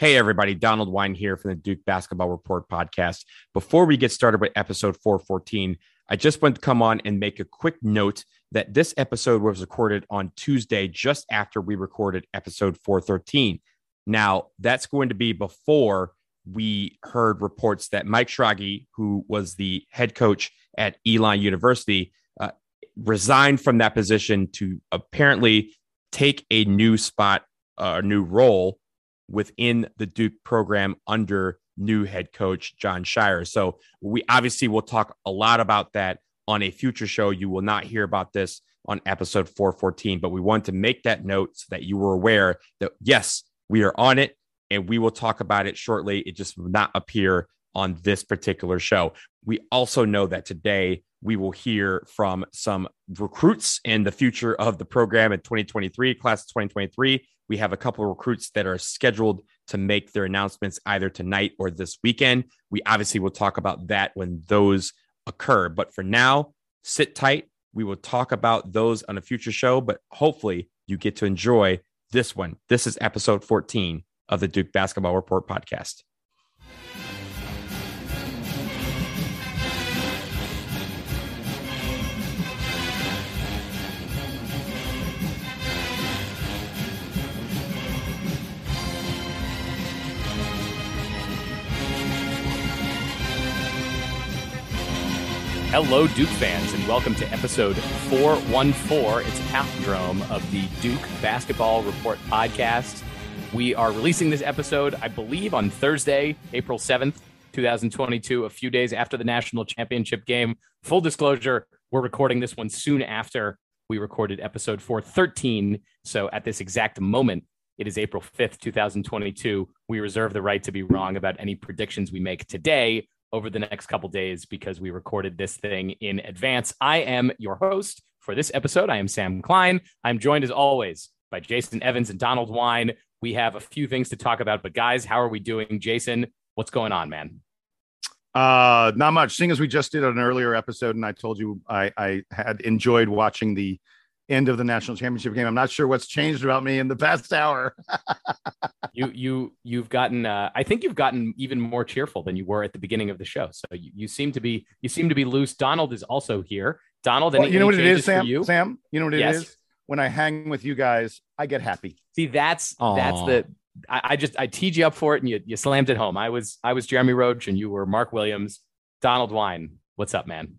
Hey, everybody, Donald Wine here from the Duke Basketball Report podcast. Before we get started with episode 414, I just want to come on and make a quick note that this episode was recorded on Tuesday, just after we recorded episode 413. Now, that's going to be before we heard reports that Mike Schrage, who was the head coach at Elon University, uh, resigned from that position to apparently take a new spot, a uh, new role within the Duke program under new head coach Jon Scheyer. So we obviously will talk a lot about that on a future show. You will not hear about this on episode 414, but we want to make that note so that you were aware that yes, we are on it and we will talk about it shortly. It just will not appear on this particular show. We also know that today we will hear from some recruits in the future of the program in 2023, class 2023. We have a couple of recruits that are scheduled to make their announcements either tonight or this weekend. We obviously will talk about that when those occur. But for now, sit tight. We will talk about those on a future show, but hopefully you get to enjoy this one. This is episode 14 of the Duke Basketball Report podcast. Hello, Duke fans, and welcome to episode 414. It's a palindrome of the Duke Basketball Report podcast. We are releasing this episode, I believe, on Thursday, April 7th, 2022, a few days after the national championship game. Full disclosure, we're recording this one soon after we recorded episode 413. So at this exact moment, it is April 5th, 2022. We reserve the right to be wrong about any predictions we make today over the next couple days because we recorded this thing in advance. I am your host for this episode. I am Sam Klein. I'm joined as always by Jason Evans and Donald Wine. We have a few things to talk about, but guys, how are we doing? Jason, what's going on, man? Uh, not much. Seeing as we just did an earlier episode, and I told you I, I had enjoyed watching the end of the national championship game. I'm not sure what's changed about me in the past hour. you you you've gotten uh, I think you've gotten even more cheerful than you were at the beginning of the show. So you, you seem to be you seem to be loose. Donald is also here. Donald, well, you know any what it is, Sam? You? Sam, you know what it yes. is? When I hang with you guys, I get happy. See, that's Aww. that's the I, I, just I teed you up for it and you you slammed it home. I was I was Jeremy Roach and you were Mark Williams. Donald Wine, what's up, man?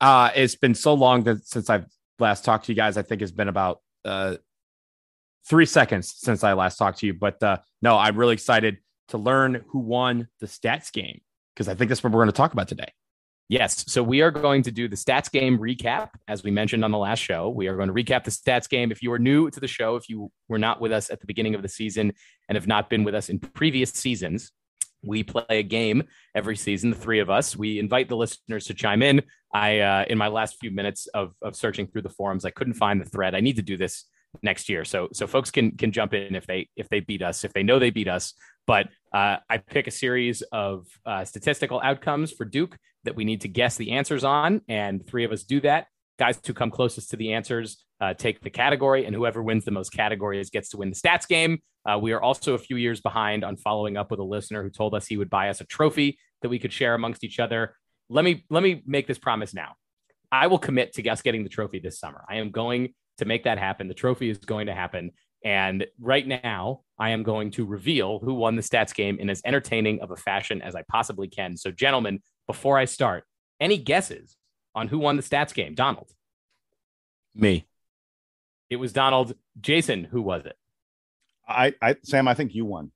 Uh, it's been so long that since I've last talked to you guys. I think it's been about uh, three seconds since I last talked to you. But uh, no, I'm really excited to learn who won the stats game because I think that's what we're going to talk about today. Yes. So we are going to do the stats game recap, as we mentioned on the last show. We are going to recap the stats game. If you are new to the show, if you were not with us at the beginning of the season and have not been with us in previous seasons, we play a game every season, the three of us. We invite the listeners to chime in. I, uh, in my last few minutes of, of searching through the forums, I couldn't find the thread. I need to do this next year, so so folks can can jump in if they if they beat us, if they know they beat us. But uh, I pick a series of uh, statistical outcomes for Duke that we need to guess the answers on, and three of us do that. Guys who come closest to the answers uh, take the category, and whoever wins the most categories gets to win the stats game. Uh, we are also a few years behind on following up with a listener who told us he would buy us a trophy that we could share amongst each other. Let me let me make this promise now. I will commit to us getting the trophy this summer. I am going to make that happen. The trophy is going to happen. And right now, I am going to reveal who won the stats game in as entertaining of a fashion as I possibly can. So, gentlemen, before I start, any guesses on who won the stats game? Donald. Me. It was Donald. Jason, who was it? I, I Sam, I think you won.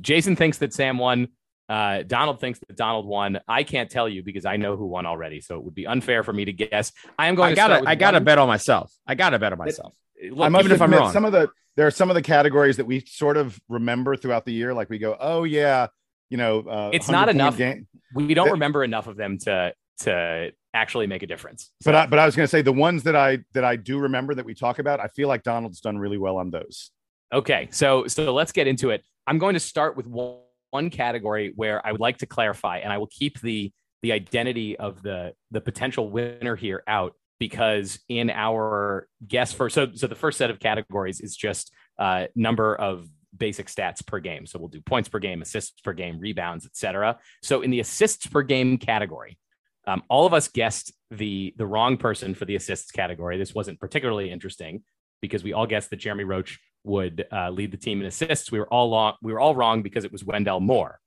Jason thinks that Sam won. Uh, Donald thinks that Donald won. I can't tell you because I know who won already, so it would be unfair for me to guess. I am going. I gotta. I gotta bet on myself. I gotta bet on myself. Look, I must even if I'm wrong. Some of the there are some of the categories that we sort of remember throughout the year. Like we go, oh yeah, you know, uh, it's not enough. Game. We don't that, remember enough of them to to actually make a difference. So. But I, but I was going to say the ones that I that I do remember that we talk about. I feel like Donald's done really well on those. Okay, so so let's get into it. I'm going to start with one, one category where I would like to clarify, and I will keep the the identity of the the potential winner here out because in our guess for so so the first set of categories is just uh, number of basic stats per game. So we'll do points per game, assists per game, rebounds, etc. So in the assists per game category, um, all of us guessed the the wrong person for the assists category. This wasn't particularly interesting because we all guessed that Jeremy Roach would uh, lead the team in assists. We were all long, we were all wrong because it was Wendell Moore.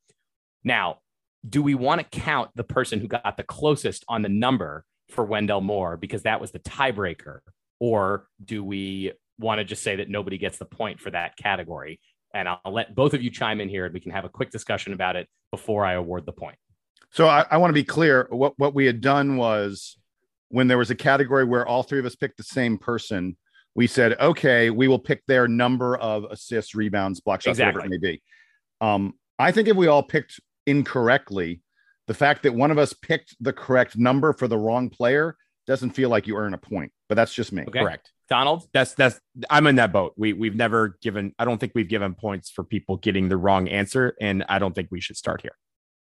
Now, do we want to count the person who got the closest on the number for Wendell Moore because that was the tiebreaker, or do we want to just say that nobody gets the point for that category? And I'll let both of you chime in here and we can have a quick discussion about it before I award the point. So I, I want to be clear. What what we had done was when there was a category where all three of us picked the same person, we said, okay, we will pick their number of assists, rebounds, block shots, Exactly. whatever it may be. Um, I think if we all picked incorrectly, the fact that one of us picked the correct number for the wrong player doesn't feel like you earn a point. But that's just me. Okay. Correct. Donald? That's that's I'm in that boat. We we've never given I don't think we've given points for people getting the wrong answer, and I don't think we should start here.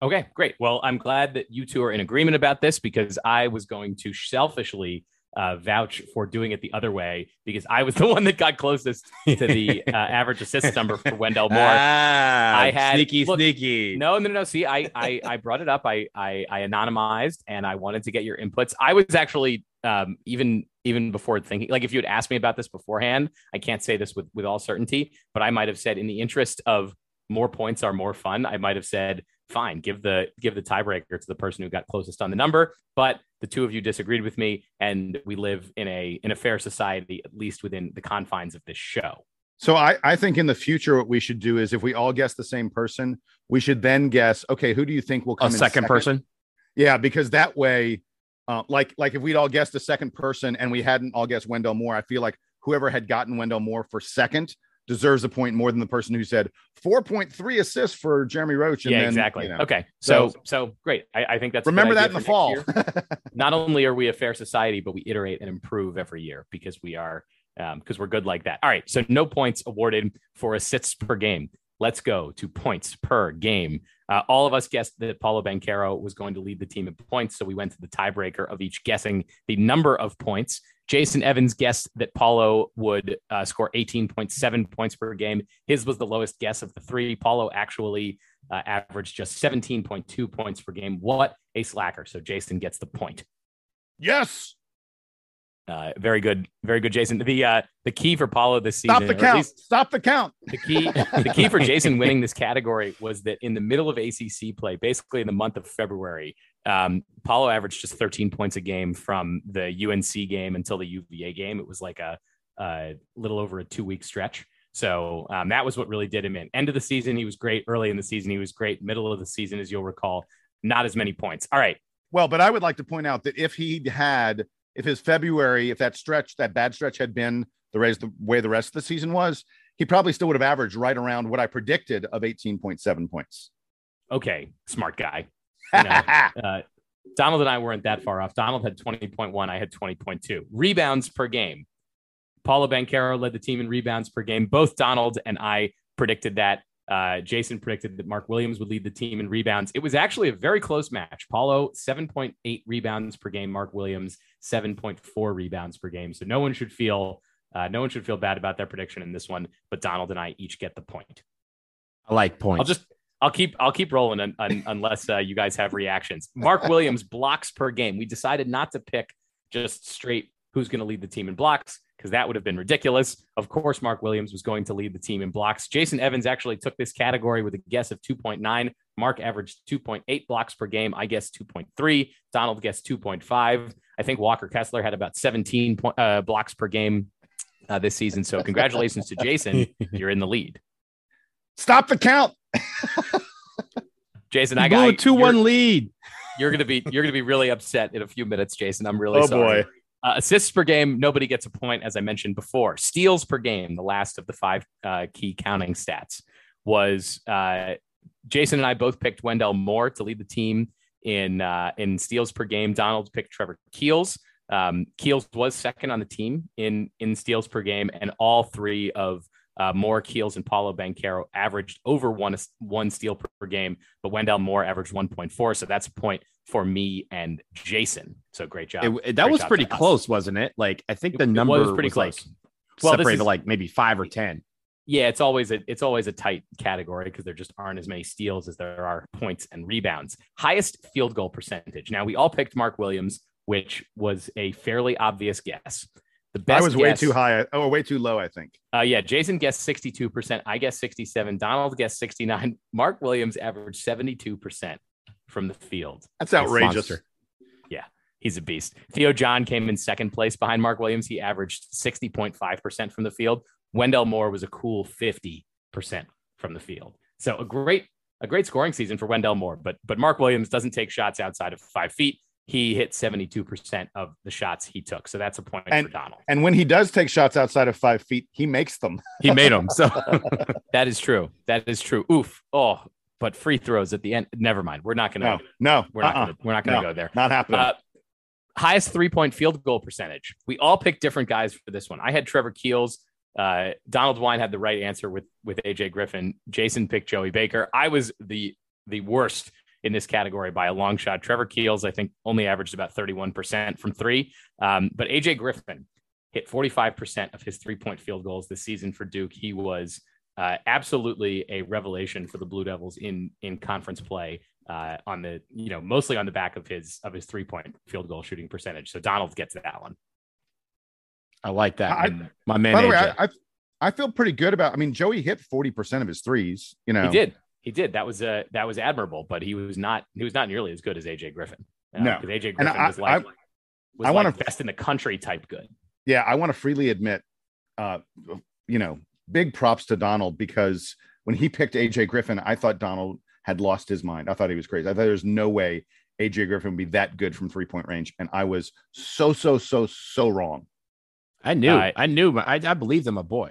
Okay, great. Well, I'm glad that you two are in agreement about this because I was going to selfishly uh, vouch for doing it the other way because I was the one that got closest to the uh, average assist number for Wendell Moore. Ah, I had- sneaky, look, sneaky. No, no, no. See, I, I, I brought it up. I, I, I anonymized, and I wanted to get your inputs. I was actually um, even, even before thinking, like, if you had asked me about this beforehand, I can't say this with, with all certainty, but I might have said, in the interest of more points are more fun, I might have said, fine, give the, give the tiebreaker to the person who got closest on the number. But the two of you disagreed with me, and we live in a, in a fair society, at least within the confines of this show. So I, I think in the future, what we should do is if we all guess the same person, we should then guess, okay, who do you think will come a in second person. Yeah, because that way, uh, like like if we'd all guessed a second person and we hadn't all guessed Wendell Moore, I feel like whoever had gotten Wendell Moore for second deserves a point more than the person who said 4.3 assists for Jeremy Roach. And yeah, then, exactly. you know. Okay, so So- so, great. I, I think that's Remember that in the fall. Not only are we a fair society, but we iterate and improve every year because we are because we're good like that. All right, so no points awarded for assists per game. Let's go to points per game. Uh, all of us guessed that Paolo Banchero was going to lead the team in points, so we went to the tiebreaker of each guessing the number of points. Jason Evans guessed that Paolo would uh, score 18.7 points per game. His was the lowest guess of the three. Paolo actually uh, averaged just 17.2 points per game. What a slacker. So Jason gets the point. yes. Uh, very good. Very good, Jason. The uh, the key for Paolo this season, Stop the count. least Stop the count. the key the key for Jason winning this category was that in the middle of ACC play, basically in the month of February, um, Paolo averaged just 13 points a game from the UNC game until the UVA game. It was like a, a little over a two week stretch. So um, that was what really did him in. End of the season, he was great. Early in the season, he was great. Middle of the season, as you'll recall, not as many points. All right. Well, but I would like to point out that if he'd had, if his February, if that stretch, that bad stretch had been the way the rest of the season was, he probably still would have averaged right around what I predicted of 18.7 points. Okay. Smart guy. You know, uh, Donald and I weren't that far off. Donald had 20.1. I had 20.2. Rebounds per game. Paolo Banchero led the team in rebounds per game. Both Donald and I predicted that. Uh, Jason predicted that Mark Williams would lead the team in rebounds. It was actually a very close match. Paolo, 7.8 rebounds per game. Mark Williams, 7.4 rebounds per game. So no one should feel uh, no one should feel bad about their prediction in this one. But Donald and I each get the point. I like points. I'll just I'll keep I'll keep rolling un, un, unless uh, you guys have reactions. Mark Williams blocks per game. We decided not to pick just straight who's going to lead the team in blocks because that would have been ridiculous. Of course, Mark Williams was going to lead the team in blocks. Jason Evans actually took this category with a guess of 2.9. Mark averaged 2.8 blocks per game. I guess 2.3. Donald guessed 2.5. I think Walker Kessler had about 17 point, uh, blocks per game uh, this season. So congratulations to Jason. You're in the lead. Stop the count. Jason, You I got a two one lead. You're gonna be you're gonna be really upset in a few minutes, Jason. I'm really Oh, sorry. boy. Uh, assists per game, nobody gets a point, as I mentioned before. Steals per game, the last of the five uh, key counting stats, was uh, Jason and I both picked Wendell Moore to lead the team in uh, in steals per game. Donald picked Trevor Keels. Um, Keels was second on the team in in steals per game, and all three of uh, Moore, Keels, and Paolo Banchero averaged over one one steal per, per game, but Wendell Moore averaged 1.4. So that's a point for me and Jason. So great job. It- it- that Great was job pretty to us. close, wasn't it? Like I think the number was pretty like close. Well, this separated is- like maybe five or ten. Yeah, it's always a it's always a tight category because there just aren't as many steals as there are points and rebounds. Highest field goal percentage. Now we all picked Mark Williams, which was a fairly obvious guess. The best I was guess, way too high. Oh, way too low, I think. Uh, yeah, Jason guessed 62%. I guessed 67. Donald guessed 69. Mark Williams averaged 72% from the field. That's outrageous. Yeah, he's a beast. Theo John came in second place behind Mark Williams. He averaged 60.5% from the field. Wendell Moore was a cool 50% from the field. So a great, a great scoring season for Wendell Moore. But but Mark Williams doesn't take shots outside of five feet he hit 72% of the shots he took. So that's a point and, for Donald. And when he does take shots outside of five feet, he makes them. he made them. So that is true. That is true. Oof. Oh, but free throws at the end. Never mind. We're not going to. No, no, we're not. uh-uh. Gonna, we're not going to no, go there. Not happening. Uh, highest three point field goal percentage. We all picked different guys for this one. I had Trevor Keels. Uh, Donald Wine had the right answer with with AJ Griffin. Jason picked Joey Baker. I was the the worst in this category by a long shot. Trevor Keels, I think, only averaged about 31% from three. Um, but AJ Griffin hit 45% of his three point field goals this season for Duke. He was uh, absolutely a revelation for the Blue Devils in in conference play. Uh, on the you know mostly on the back of his of his three point field goal shooting percentage. So Donald gets that one. I like that. I, My man. By the AJ. way, I, I I feel pretty good about. I mean, Joey hit forty percent of his threes. You know, he did. He did. That was uh, that was admirable, but he was not he was not nearly as good as AJ Griffin. Uh, no, because AJ Griffin I, was like I, was I like want to best in the country type good. Yeah, I want to freely admit, uh, you know, big props to Donald because when he picked AJ Griffin, I thought Donald had lost his mind. I thought he was crazy. I thought there's no way AJ Griffin would be that good from three point range, and I was so so so so wrong. I knew, uh, I knew, I, I believed in my boy.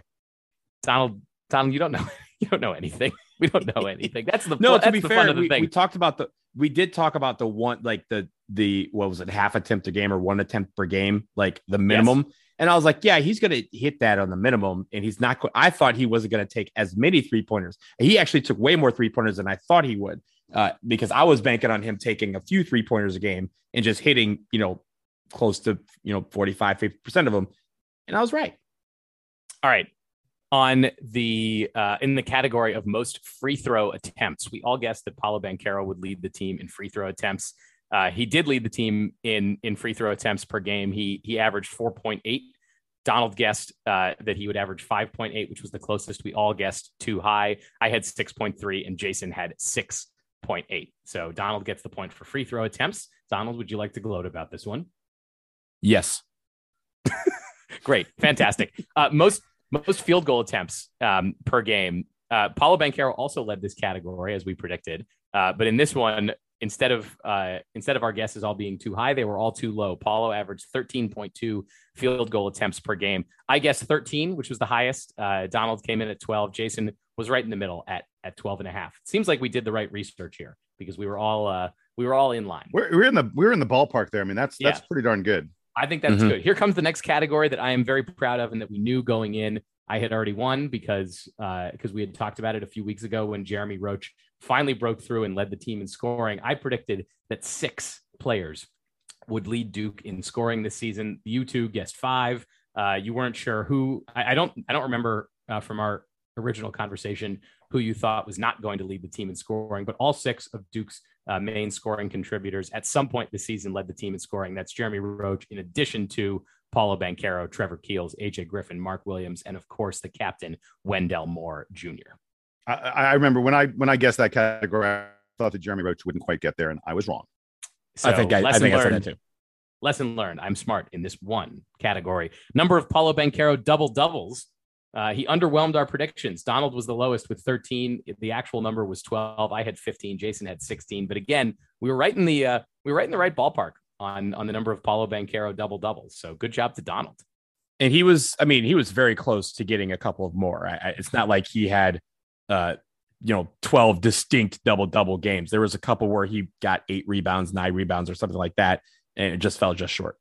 Donald, Donald, you don't know, you don't know anything. we don't know anything. That's the no. to be fair, we, we, talked about the we did talk about the one like the the what was it half attempt a game or one attempt per game like the minimum. Yes. And I was like, yeah, he's going to hit that on the minimum. And he's not. I thought he wasn't going to take as many three pointers. He actually took way more three pointers than I thought he would, uh, because I was banking on him taking a few three pointers a game and just hitting, you know, close to you know 45, 50 percent of them. And I was right. All right on the uh, in the category of most free throw attempts. We all guessed that Paolo Banchero would lead the team in free throw attempts. Uh, he did lead the team in in free throw attempts per game. He he averaged four point eight. Donald guessed uh, that he would average 5.8, which was the closest. We all guessed too high. I had 6.3 and Jason had 6.8. So Donald gets the point for free throw attempts. Donald, would you like to gloat about this one? Yes. Great. Fantastic. Uh, most most field goal attempts um, per game. Uh, Paolo Banchero also led this category as we predicted, uh, but in this one, instead of uh, instead of our guesses all being too high, they were all too low. Paolo averaged 13.2 field goal attempts per game. I guessed 13, which was the highest. Uh, Donald came in at 12. Jason was right in the middle at at 12 and a half. It seems like we did the right research here because we were all uh, we were all in line. We're, we're in the we're in the ballpark there. I mean, that's that's yeah. pretty darn good. I think that's mm-hmm. good. Here comes the next category that I am very proud of and that we knew going in. I had already won because because uh, we had talked about it a few weeks ago when Jeremy Roach finally broke through and led the team in scoring. I predicted that six players would lead Duke in scoring this season. You two guessed five. Uh, you weren't sure who. I, I, don't. I don't remember uh, from our original conversation who you thought was not going to lead the team in scoring, but all six of Duke's uh, main scoring contributors at some point this season led the team in scoring. That's Jeremy Roach, in addition to Paolo Banchero, Trevor Keels, AJ Griffin, Mark Williams, and of course the captain Wendell Moore Jr. I, I remember when I when I guessed that category, I thought that Jeremy Roach wouldn't quite get there, and I was wrong. So, I think I, I think learned, I said that too. Lesson learned. I'm smart in this one category. Number of Paolo Banchero double doubles uh, he underwhelmed our predictions. Donald was the lowest with 13. The actual number was 12. I had 15. Jason had 16. But again, we were right in the uh, we were right in the right ballpark on on the number of Paolo Banchero double doubles. So good job to Donald. And he was, I mean, he was very close to getting a couple of more. I, I, it's not like he had, uh, you know, 12 distinct double double games. There was a couple where he got eight rebounds, nine rebounds, or something like that, and it just fell just short.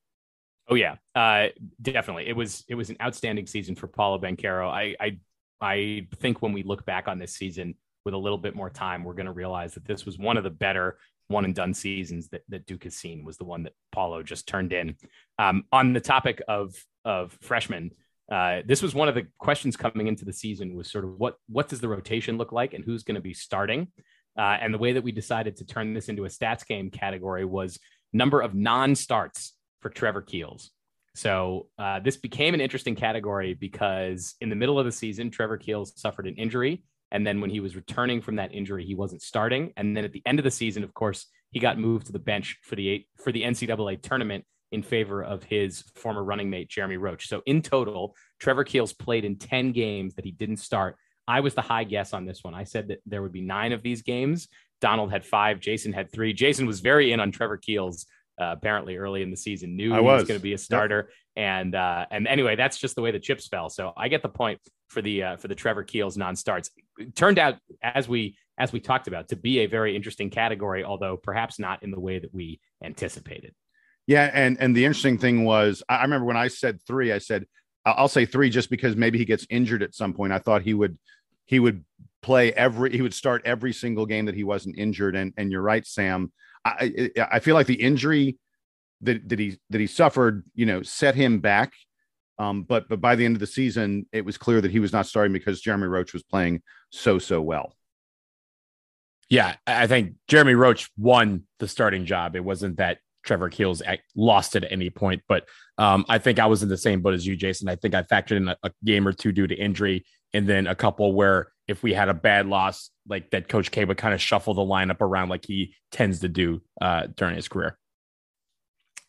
Oh yeah, uh, definitely. It was it was an outstanding season for Paolo Banchero. I, I I think when we look back on this season with a little bit more time, we're going to realize that this was one of the better one and done seasons that, that Duke has seen. Was the one that Paolo just turned in. Um, on the topic of of freshmen, uh, this was one of the questions coming into the season was sort of what what does the rotation look like and who's going to be starting. Uh, and the way that we decided to turn this into a stats game category was number of non-starts for Trevor Keels. So uh, this became an interesting category because in the middle of the season, Trevor Keels suffered an injury. And then when he was returning from that injury, he wasn't starting. And then at the end of the season, of course, he got moved to the bench for the for the NCAA tournament in favor of his former running mate Jeremy Roach. So in total, Trevor Keels played in 10 games that he didn't start. I was the high guess on this one. I said that there would be nine of these games. Donald had five. Jason had three. Jason was very in on Trevor Keels uh, apparently early in the season knew I he was, was going to be a starter. Yep. And uh, and anyway, that's just the way the chips fell. So I get the point for the uh, for the Trevor Keels non-starts. It turned out as we as we talked about to be a very interesting category, although perhaps not in the way that we anticipated. Yeah, and and the interesting thing was, I remember when I said three, I said I'll say three just because maybe he gets injured at some point. I thought he would he would play every he would start every single game that he wasn't injured. And and you're right, Sam. I I feel like the injury that, that he that he suffered, you know, set him back. Um, but but by the end of the season, it was clear that he was not starting because Jeremy Roach was playing so so well. Yeah, I think Jeremy Roach won the starting job. It wasn't that Trevor Keels lost it at any point, but um, I think I was in the same boat as you, Jason. I think I factored in a, a game or two due to injury, and then a couple where if we had a bad loss, like that, Coach K would kind of shuffle the lineup around like he tends to do uh, during his career.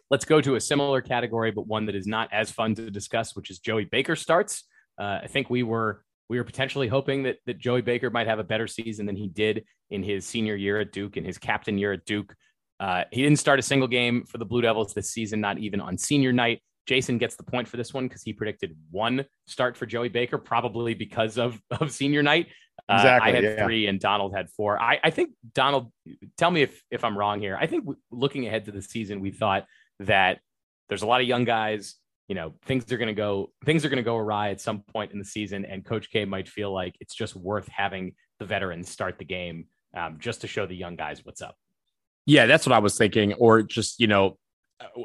Let's go to a similar category, but one that is not as fun to discuss, which is Joey Baker starts. Uh, I think we were we were potentially hoping that that Joey Baker might have a better season than he did in his senior year at Duke and his captain year at Duke. Uh, he didn't start a single game for the Blue Devils this season, not even on senior night. Jason gets the point for this one because he predicted one start for Joey Baker, probably because of, of senior night. Uh, exactly, I had yeah. three and Donald had four. I, I think Donald, tell me if, if I'm wrong here. I think looking ahead to the season, we thought that there's a lot of young guys. You know, things are going to go things are going to go awry at some point in the season, and Coach K might feel like it's just worth having the veterans start the game um, just to show the young guys what's up. Yeah, that's what I was thinking. Or just, you know,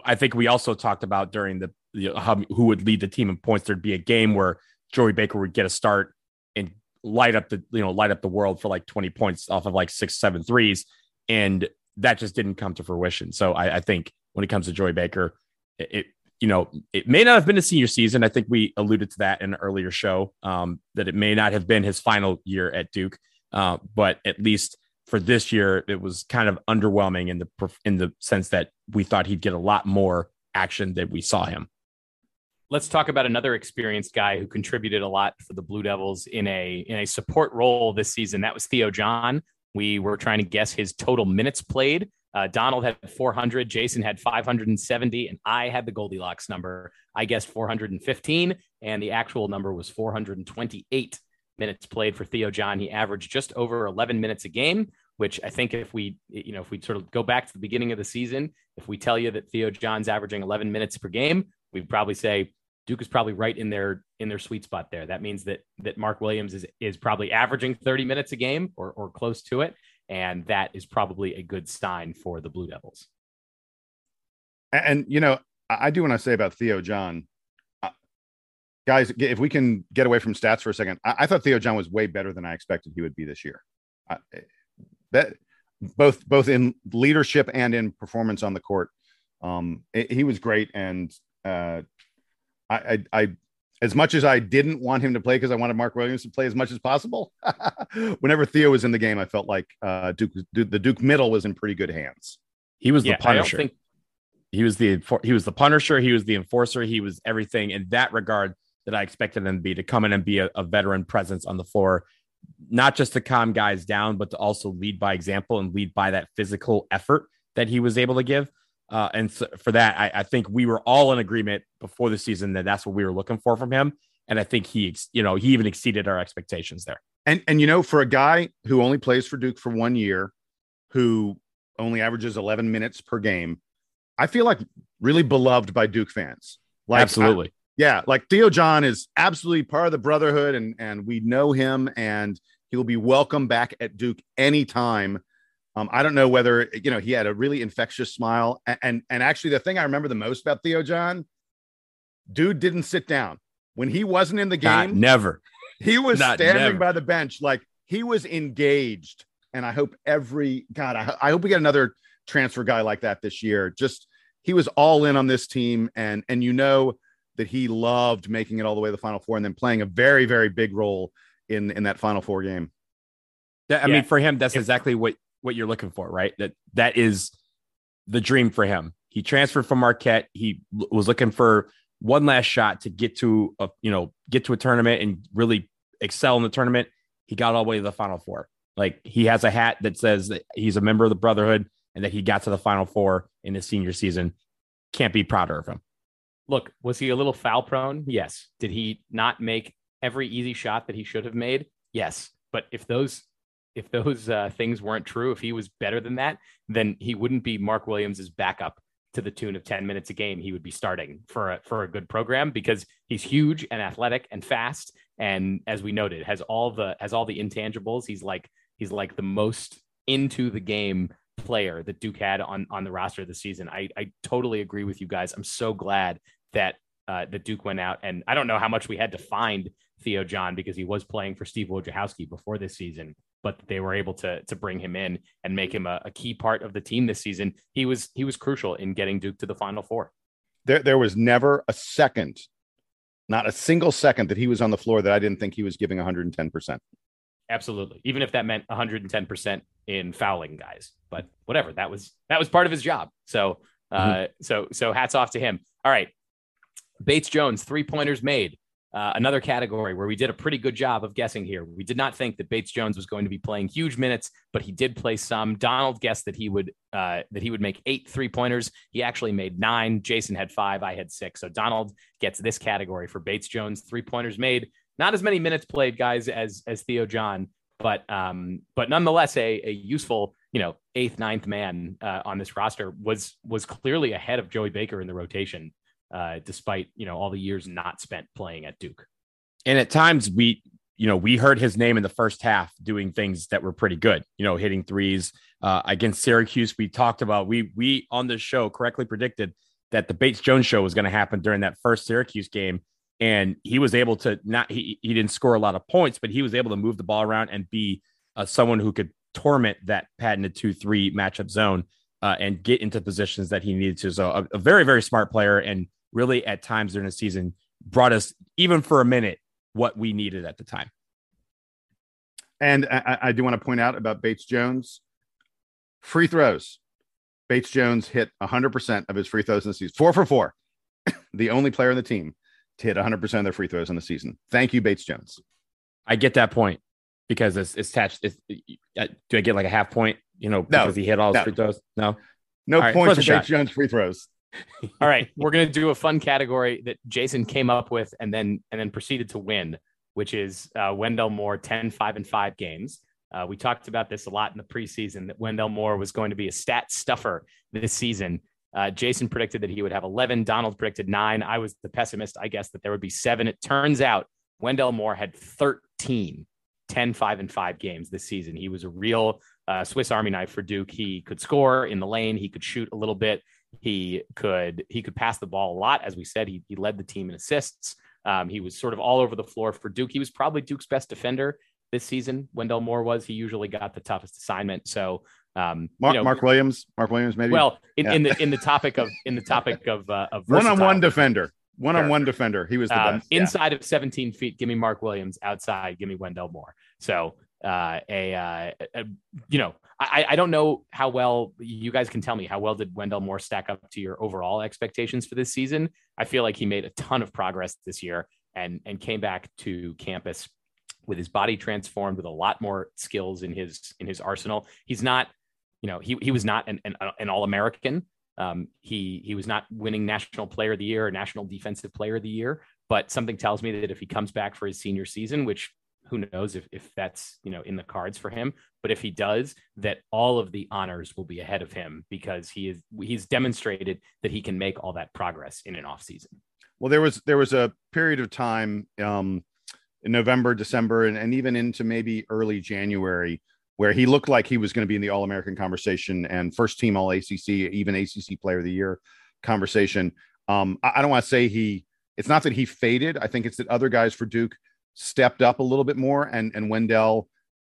I think we also talked about during the you know, how, who would lead the team in points. There'd be a game where Joey Baker would get a start and light up the you know light up the world for like 20 points off of like six seven threes, and that just didn't come to fruition. So I, I think when it comes to Joey Baker, it, it, you know it may not have been a senior season. I think we alluded to that in an earlier show um, that it may not have been his final year at Duke, uh, but at least for this year, it was kind of underwhelming in the in the sense that we thought he'd get a lot more action than we saw him. Let's talk about another experienced guy who contributed a lot for the Blue Devils in a in a support role this season. That was Theo John. We were trying to guess his total minutes played. Uh, Donald had 400, Jason had 570, and I had the Goldilocks number. I guessed 415, and the actual number was 428 minutes played for Theo John. He averaged just over 11 minutes a game, which I think if we, you know, if we sort of go back to the beginning of the season, if we tell you that Theo John's averaging 11 minutes per game, we'd probably say Duke is probably right in their in their sweet spot there. That means that that Mark Williams is is probably averaging 30 minutes a game or or close to it, and that is probably a good sign for the Blue Devils. And you know, I do want to say about Theo John, uh, guys. If we can get away from stats for a second, I, I thought Theo John was way better than I expected he would be this year that both both in leadership and in performance on the court. Um, it, he was great, and uh, I, I, I, as much as I didn't want him to play because I wanted Mark Williams to play as much as possible. whenever Theo was in the game, I felt like uh, Duke, Duke, the Duke middle was in pretty good hands. He was yeah, the Punisher. Think... He was the he was the Punisher. He was the enforcer. He was everything in that regard that I expected him to be to come in and be a, a veteran presence on the floor not just to calm guys down, but to also lead by example and lead by that physical effort that he was able to give. Uh, and so for that, I, I, think we were all in agreement before the season that that's what we were looking for from him. And I think he, you know, he even exceeded our expectations there. And and you know, for a guy who only plays for Duke for one year, who only averages 11 minutes per game, I feel like really beloved by Duke fans. Like absolutely, yeah, like Theo John is absolutely part of the brotherhood, and and we know him, and he will be welcome back at Duke anytime. Um, I don't know whether you know he had a really infectious smile, and, and and actually the thing I remember the most about Theo John, dude didn't sit down when he wasn't in the Not- game, never. he was not standing never. by the bench like he was engaged. And I hope every God, I, I hope we get another transfer guy like that this year. Just he was all in on this team, and and you know that he loved making it all the way to the final four and then playing a very very big role in in that final four game. That- I Yeah. mean, for him, that's If- exactly what what you're looking for, right? That that is the dream for him. He transferred from Marquette. He was looking for one last shot to get to a you know get to a tournament and really excel in the tournament. He got all the way to the Final Four. Like he has a hat that says that he's a member of the Brotherhood and that he got to the Final Four in his senior season. Can't be prouder of him. Look, was he a little foul prone? Yes. Did he not make every easy shot that he should have made? Yes. But if those if those uh, things weren't true, if he was better than that, then he wouldn't be Mark Williams's backup to the tune of 10 minutes a game. He would be starting for a, for a good program because he's huge and athletic and fast. And as we noted, has all the has all the intangibles. He's like he's like the most into the game player that Duke had on on the roster this season. I I totally agree with you guys. I'm so glad that uh, that Duke went out, and I don't know how much we had to find Theo John because he was playing for Steve Wojciechowski before this season, but they were able to to bring him in and make him a, a key part of the team this season. He was he was crucial in getting Duke to the Final Four. There there was never a second, not a single second that he was on the floor that I didn't think he was giving 110 percent. Absolutely, even if that meant 110 percent in fouling guys, but whatever. That was that was part of his job. So uh, so so hats off to him. All right, Bates Jones, three pointers made. Uh, another category where we did a pretty good job of guessing here. We did not think that Bates Jones was going to be playing huge minutes, but he did play some. Donald guessed that he would uh, that he would make eight three pointers. He actually made nine. Jason had five. I had six. So Donald gets this category for Bates Jones, three pointers made. Not as many minutes played, guys, as as Theo John, but um, but nonetheless a, a useful you know eighth ninth man uh, on this roster was was clearly ahead of Joey Baker in the rotation uh, despite you know all the years not spent playing at Duke. and at times we you know we heard his name in the first half doing things that were pretty good you know hitting threes uh, against syracuse. We talked about we we on this show correctly predicted that the bates jones show was going to happen during that first syracuse game. And he was able to not he, he didn't score a lot of points but he was able to move the ball around and be uh, someone who could torment that patented 2-3 matchup zone uh, and get into positions that he needed to. So a, a very very smart player and really at times during the season brought us even for a minute what we needed at the time. And I, I- do want to point out about Bates Jones free throws. Bates Jones hit 100% of his free throws in the season, four for four. the only player on the team to hit 100% of their free throws in the season. Thank you, Bates Jones. I get that point because it's, it's attached. It's, uh, do I get like a half point? You know, No. because he hit all his No. free throws. No, No right, points for Bates shot. Jones free throws. All right, we're gonna do a fun category that Jason came up with and then and then proceeded to win, which is uh, Wendell Moore 10, 5, and 5 games. Uh, we talked about this a lot in the preseason that Wendell Moore was going to be a stat stuffer this season. Uh, Jason predicted that he would have 11. Donald predicted nine. I was the pessimist. I guessed that there would be seven. It turns out Wendell Moore had 13, 10, 5, and 5 games this season. He was a real uh, Swiss Army knife for Duke. He could score in the lane, he could shoot a little bit. He could he could pass the ball a lot. As we said, he, he led the team in assists. Um, he was sort of all over the floor for Duke. He was probably Duke's best defender this season. Wendell Moore was. He usually got the toughest assignment. So um, Mark, you know, Mark Williams. Mark Williams, maybe. well, in, Yeah. in the in the topic of in the topic of uh, of one on one defender. One on one defender. He was the um, best. Yeah. inside of 17 feet, give me Mark Williams. Outside, give me Wendell Moore. So, uh, a, uh, a- you know, I, I don't know how well you guys can tell me how well did Wendell Moore stack up to your overall expectations for this season. I feel like he made a ton of progress this year and and came back to campus with his body transformed, with a lot more skills in his in his arsenal. He's not, you know, he he was not an an, an all American. Um, he he was not winning National Player of the Year or National Defensive Player of the Year, but something tells me that if he comes back for his senior season, which who knows if, if that's you know in the cards for him, but if he does, that all of the honors will be ahead of him because he is he's demonstrated that he can make all that progress in an off season. Well, there was there was a period of time um, in November, December, and, and even into maybe early January where he looked like he was going to be in the All American conversation and first team All ACC, even ACC Player of the Year conversation. Um, I, I don't want to say he it's not that he faded. I think it's that other guys for Duke stepped up a little bit more and and Wendell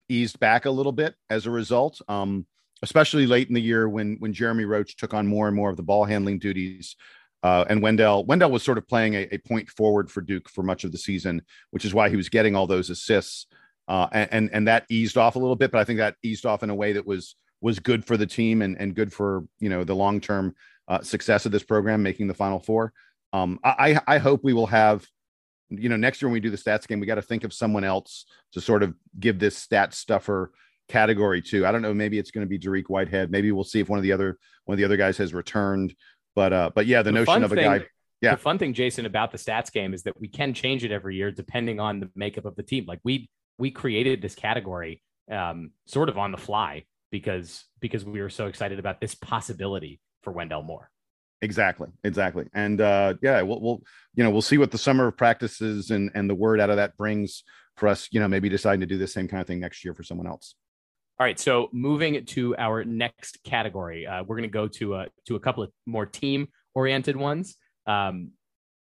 eased back a little bit as a result. Um, especially late in the year when when Jeremy Roach took on more and more of the ball handling duties. Uh, and Wendell Wendell was sort of playing a, a, point forward for Duke for much of the season, which is why he was getting all those assists. Uh, and and that eased off a little bit, but I think that eased off in a way that was was good for the team and and good for you know the long term uh, success of this program, making the Final Four. Um, I I hope we will have you know next year when we do the stats game, we got to think of someone else to sort of give this stat stuffer category to. I don't know. Maybe it's going to be Dariq Whitehead. Maybe we'll see if one of the other one of the other guys has returned. But uh, but yeah, the, the notion of a thing, guy. Yeah. The fun thing, Jason, about the stats game is that we can change it every year depending on the makeup of the team. Like we we created this category um, sort of on the fly because because we were so excited about this possibility for Wendell Moore. Exactly, exactly, and uh, yeah, we'll, we'll you know we'll see what the summer of practices and and the word out of that brings for us. You know, maybe deciding to do the same kind of thing next year for someone else. All right, so moving to our next category, uh, we're going to go to a to a couple of more team oriented ones. Um,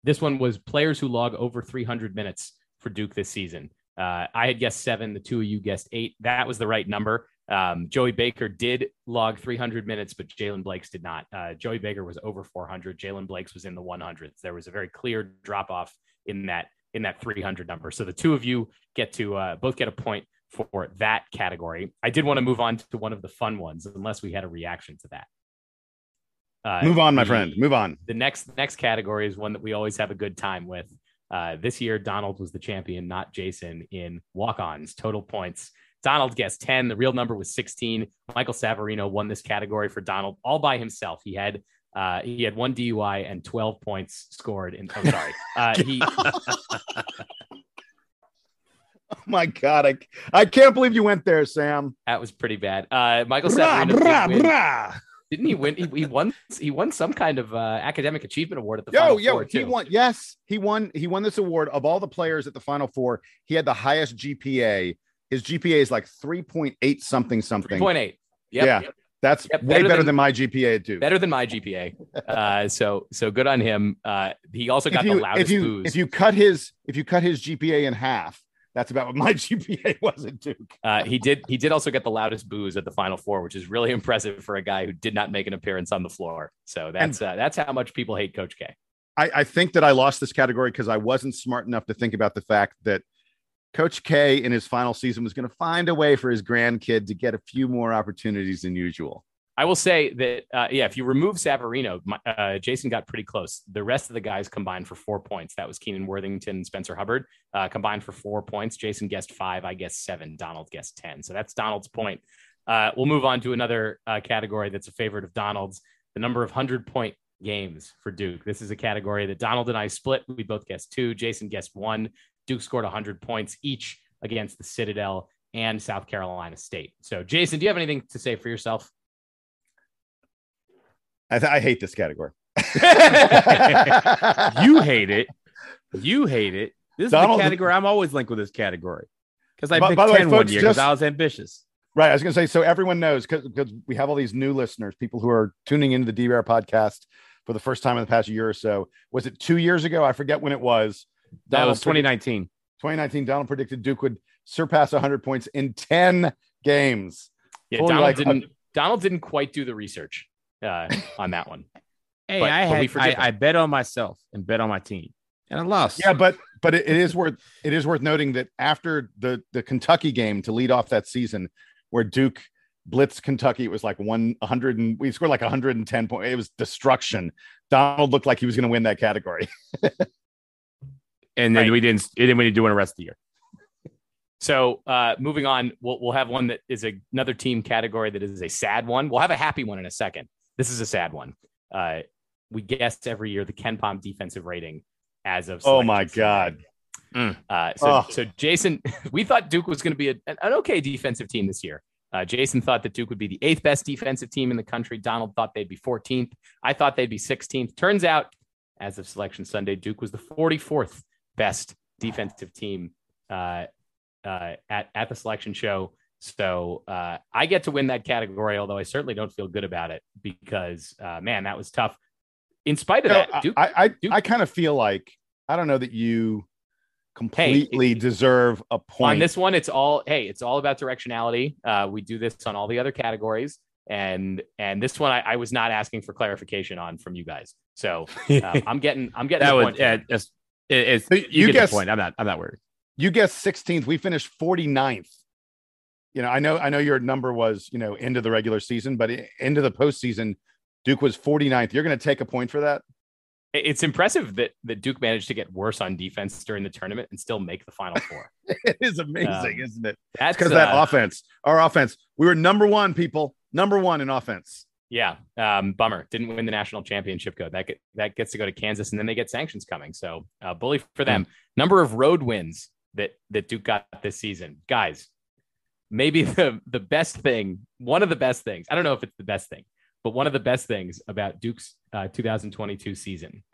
this one was players who log over 300 minutes for Duke this season. Uh, I had guessed seven. The two of you guessed eight. That was the right number. Um, Joey Baker did log 300 minutes, but Jaylen Blakes did not. Uh, Joey Baker was over 400. Jaylen Blakes was in the 100s. There was a very clear drop off in that in that 300 number. So the two of you get to uh, both get a point for that category. I did want to move on to one of the fun ones, unless we had a reaction to that. Uh, move on, my the, friend. Move on. The next next category is one that we always have a good time with. Uh, this year, Donald was the champion, not Jason, in walk-ons total points. Donald guessed 10. The real number was 16. Michael Savarino won this category for Donald all by himself. He had uh, he had one DUI and 12 points scored. In, oh, sorry. Uh, he Oh my god, I, I can't believe you went there, Sam. That was pretty bad. Uh, Michael Savarino brah, did win. Didn't he win? He, he, won. He won some kind of uh, academic achievement award at the yo, Final yo, Four. He won. Yes, he won. He won this award of all the players at the Final Four. He had the highest GPA. His GPA is like three point eight something something. Three point eight. Yep. Yeah. That's yep, way better, better than, than, my GPA too. Better than my GPA. Uh, so so good on him. Uh, he also got you, the loudest if you, booze. If you cut his if you cut his GPA in half, that's about what my GPA was at Duke. Uh, he did. He did also get the loudest booze at the Final Four, which is really impressive for a guy who did not make an appearance on the floor. So that's uh, that's how much people hate Coach K. I, I think that I lost this category because I wasn't smart enough to think about the fact that Coach K in his final season was going to find a way for his grandkid to get a few more opportunities than usual. I will say that, uh, yeah, if you remove Savarino, uh, Jason got pretty close. The rest of the guys combined for four points. That was Keenan Worthington, Spencer Hubbard uh, combined for four points. Jason guessed five. I guessed seven. Donald guessed 10. So that's Donald's point. Uh, we'll move on to another uh, category that's a favorite of Donald's the number of 100 point games for Duke. This is a category that Donald and I split. We both guessed two. Jason guessed one. Duke scored 100 points each against the Citadel and South Carolina State. So, Jason, do you have anything to say for yourself? I, th- I hate this category. you hate it. You hate it. This is the category I'm always linked with this category because I by, picked by 10 way, one year because I was ambitious. Right. I was going to say, so everyone knows because we have all these new listeners, people who are tuning into the D Bear podcast for the first time in the past year or so. Was it two years ago? I forget when it was. That was 2019. 2019. Donald predicted Duke would surpass 100 points in 10 games. Yeah, Donald like, didn't. Donald didn't quite do the research uh, on that one. Hey, but, I, had, I, I, bet on myself and bet on my team, and I lost. Yeah, but but it, it is worth it is worth noting that after the the Kentucky game to lead off that season, where Duke blitzed Kentucky, it was like one hundred and we scored like 110 points. It was destruction. Donald looked like he was going to win that category. and then right. we didn't. It didn't really do it the rest of the year. So uh, moving on, we'll, we'll have one that is a, another team category that is a sad one. We'll have a happy one in a second. This is a sad one. Uh, we guess every year the KenPom defensive rating as of. Oh my god. Mm. Uh, so, oh. so Jason, we thought Duke was going to be a, an okay defensive team this year. Uh, Jason thought that Duke would be the eighth best defensive team in the country. Donald thought they'd be 14th. I thought they'd be 16th. Turns out, as of Selection Sunday, Duke was the 44th best defensive team uh, uh, at at the selection show. So uh, I get to win that category, although I certainly don't feel good about it because, uh, man, that was tough. In spite of you that, Duke, I I, Duke, I kind of feel like I don't know that you completely hey, deserve a point on this one. It's all hey, it's all about directionality. Uh, we do this on all the other categories, and and this one I, I was not asking for clarification on from you guys. So uh, I'm getting I'm getting that was yeah, it's, it's, you, you get the point. I'm not I'm not worried. You guessed 16th. We finished 49th. You know, I know I know your number was you know into the regular season, but into the postseason, Duke was 49th. You're going to take a point for that. It's impressive that that Duke managed to get worse on defense during the tournament and still make the final four. it is amazing, um, isn't it? That's because uh, that offense, our offense, we were number one, people, number one in offense. Yeah, um, bummer. Didn't win the national championship. Go that get, that gets to go to Kansas, and then they get sanctions coming. So uh, bully for them. Mm. Number of road wins that that Duke got this season, guys. Maybe the the best thing, one of the best things. I don't know if it's the best thing, but one of the best things about Duke's uh, 2022 season,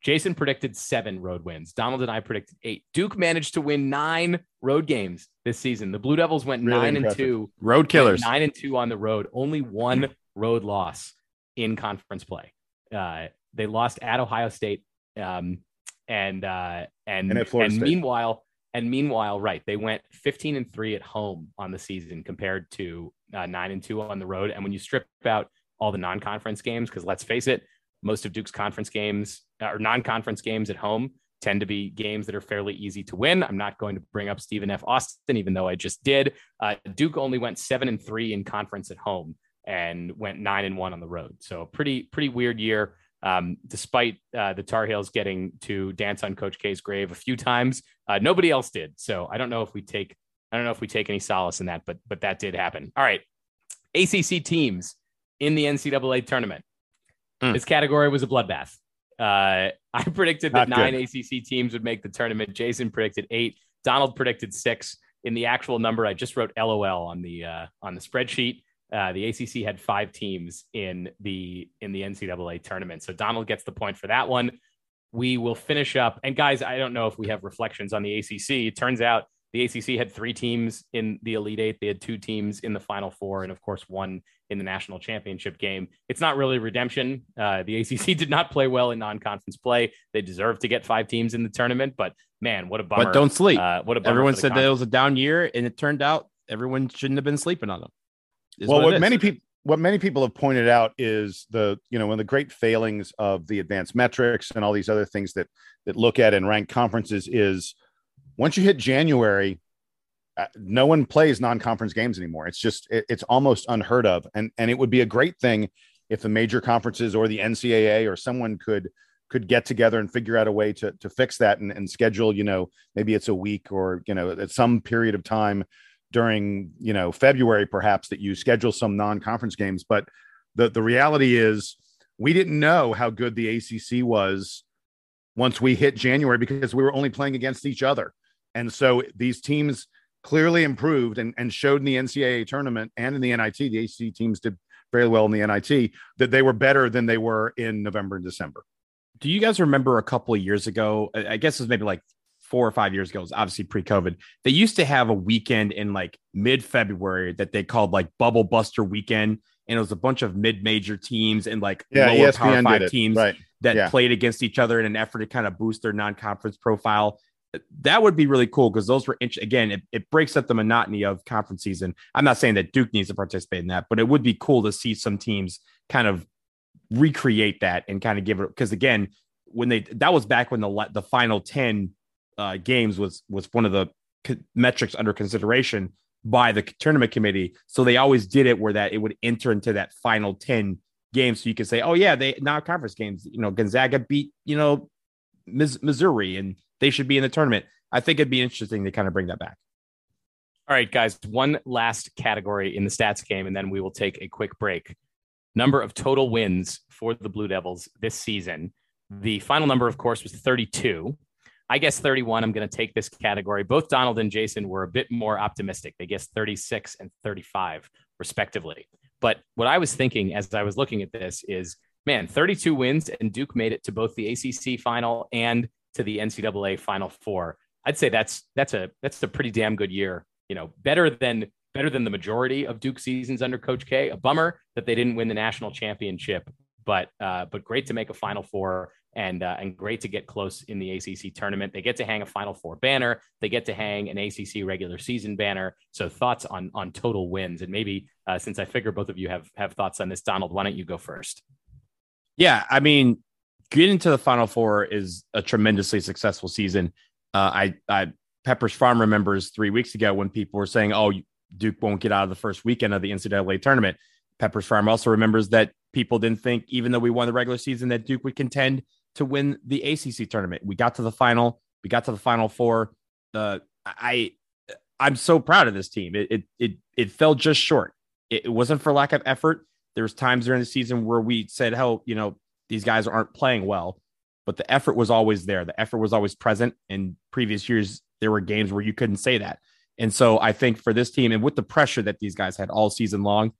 Jason predicted seven road wins. Donald and I predicted eight. Duke managed to win nine road games this season. The Blue Devils went really nine impressive. and two. Road killers. Nine and two on the road. Only one road loss in conference play. Uh, they lost at Ohio State. Um, and uh, and and, and meanwhile, and meanwhile, right, they went 15 and three at home on the season compared to uh, nine and two on the road. And when you strip out all the non-conference games because let's face it, most of Duke's conference games or non-conference games at home tend to be games that are fairly easy to win. I'm not going to bring up Stephen F. Austin, even though I just did. Uh, Duke only went seven and three in conference at home and went nine and one on the road. So pretty pretty weird year. Um, despite uh, the Tar Heels getting to dance on Coach K's grave a few times, uh, nobody else did. So I don't know if we take I don't know if we take any solace in that, but but that did happen. All right, ACC teams in the NCAA tournament. Mm. This category was a bloodbath. Uh, I predicted that Not nine good. ACC teams would make the tournament. Jason predicted eight. Donald predicted six. In the actual number, I just wrote LOL on the uh, on the spreadsheet. Uh, the ACC had five teams in the in the NCAA tournament, so Donald gets the point for that one. We will finish up. And guys, I don't know if we have reflections on the ACC. It turns out the ACC had three teams in the Elite Eight. They had two teams in the Final Four, and of course, one in the national championship game. It's not really redemption. Uh, the ACC did not play well in non-conference play. They deserve to get five teams in the tournament, but man, what a bummer! But don't sleep. Uh, what a bummer everyone said conference. that it was a down year, and it turned out everyone shouldn't have been sleeping on them. Well, what, what many people what many people have pointed out is the you know one of the great failings of the advanced metrics and all these other things that that look at and rank conferences is once you hit January, uh, no one plays non-conference games anymore. It's just it, it's almost unheard of, and and it would be a great thing if the major conferences or the NCAA or someone could could get together and figure out a way to to fix that and, and schedule. You know, maybe it's a week or you know at some period of time during you know February perhaps that you schedule some non-conference games. But the the reality is we didn't know how good the ACC was once we hit January because we were only playing against each other. And so these teams clearly improved and, and showed in the NCAA tournament and in the NIT, the ACC teams did very well in the NIT, that they were better than they were in November and December. Do you guys remember a couple of years ago? I guess it was maybe like four or five years ago, it was obviously pre COVID. They used to have a weekend in like mid February that they called like Bubble Buster Weekend. And it was a bunch of mid major teams and like yeah, lower ESPN Power Five teams right. that yeah. played against each other in an effort to kind of boost their non conference profile that would be really cool because those were again it, it breaks up the monotony of conference season i'm not saying that duke needs to participate in that but it would be cool to see some teams kind of recreate that and kind of give it because again when they that was back when the the final 10 uh, games was was one of the co- metrics under consideration by the tournament committee so they always did it where that it would enter into that final 10 games so you could say oh yeah they now conference games you know gonzaga beat you know missouri and they should be in the tournament. I think it'd be interesting to kind of bring that back. All right, guys, one last category in the stats game, and then we will take a quick break. Number of total wins for the Blue Devils this season. The final number, of course, was 32. I guess 31. I'm going to take this category. Both Donald and Jason were a bit more optimistic. They guessed 36 and 35, respectively. But what I was thinking as I was looking at this is man, 32 wins, and Duke made it to both the ACC final and to the NCAA Final Four. I'd say that's that's a that's a pretty damn good year. You know, better than better than the majority of Duke seasons under Coach K. A bummer that they didn't win the national championship, but uh, but great to make a Final Four and uh, and great to get close in the ACC tournament. They get to hang a Final Four banner. They get to hang an ACC regular season banner. So thoughts on on total wins, and maybe uh, since I figure both of you have have thoughts on this, Donald, why don't you go first? Yeah, I mean, getting to the Final Four is a tremendously successful season. Uh, I, I Pepperidge Farm remembers three weeks ago when people were saying, "Oh, Duke won't get out of the first weekend of the NCAA tournament." Pepperidge Farm also remembers that people didn't think, even though we won the regular season, that Duke would contend to win the ACC tournament. We got to the final. We got to the Final Four. I I'm so proud of this team. It it it, it fell just short. It, it wasn't for lack of effort. There was times during the season where we said, "Hell, you know, these guys aren't playing well," but the effort was always there. The effort was always present. In previous years, there were games where you couldn't say that. And so I think for this team, and with the pressure that these guys had all season long,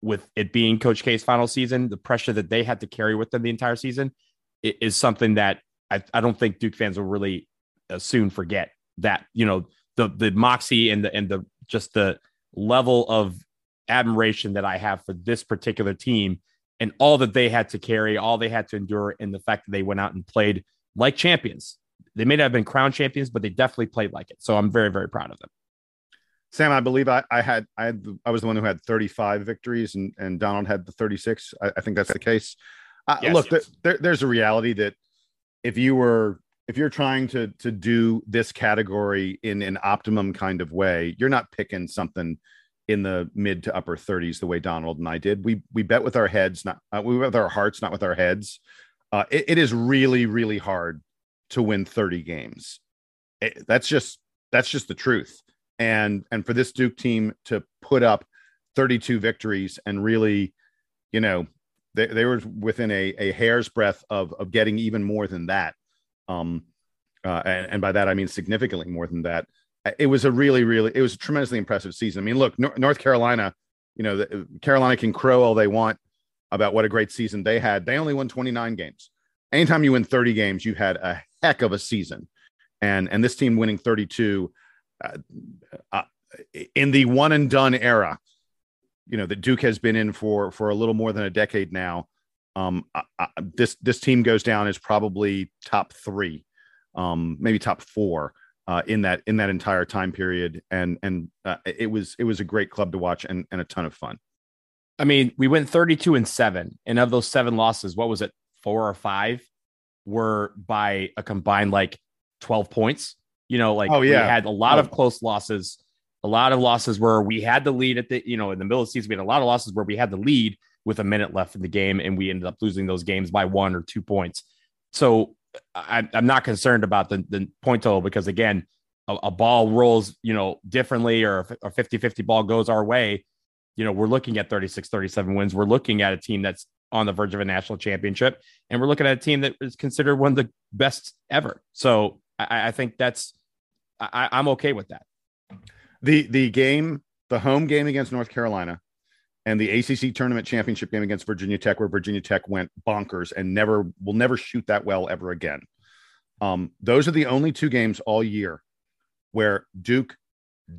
with it being Coach K's final season, the pressure that they had to carry with them the entire season is something that I, I don't think Duke fans will really uh, soon forget. That you know the the moxie and the and the just the level of admiration that I have for this particular team and all that they had to carry, all they had to endure, and the fact that they went out and played like champions. They may not have been crown champions, but they definitely played like it. So I'm very, very proud of them. Sam, I believe I, I had I had I was the one who had 35 victories, and and Donald had the 36. I, I think that's the case. Uh, yes, look, yes. There, there's a reality that if you were if you're trying to to do this category in an optimum kind of way, you're not picking something in the mid to upper 30s the way Donald and I did. We we bet with our heads, not uh, we with our hearts, not with our heads. Uh, it, it is really really hard to win 30 games. It, that's just that's just the truth. And and for this Duke team to put up 32 victories and really, you know, they, they were within a, a hair's breadth of, of getting even more than that. Um, uh, and, and by that, I mean significantly more than that. It was a really, really, it was a tremendously impressive season. I mean, look, North Carolina, you know, the, Carolina can crow all they want about what a great season they had. They only won 29 games. Anytime you win 30 games, you had a heck of a season. And, and this team winning 32 uh, uh, in the one and done era, you know that Duke has been in for for a little more than a decade now. Um, I, I, this this team goes down as probably top three, um, maybe top four uh, in that in that entire time period, and and uh, it was it was a great club to watch and and a ton of fun. I mean, we went thirty two and seven, and of those seven losses, what was it, four or five, were by a combined like twelve points. You know, like oh yeah, we had a lot oh. of close losses a lot of losses where we had the lead at the, you know, in the middle of the season, we had a lot of losses where we had the lead with a minute left in the game and we ended up losing those games by one or two points. So I, am not concerned about the, the point total because, again, a, a ball rolls, you know, differently or a 50 50 ball goes our way. You know, we're looking at 36 37 wins. We're looking at a team that's on the verge of a national championship. And we're looking at a team that is considered one of the best ever. So I, I think that's, I, I'm okay with that the the game, the home game against North Carolina, and the ACC tournament championship game against Virginia Tech, where Virginia Tech went bonkers and never will never shoot that well ever again. Um, those are the only two games all year where Duke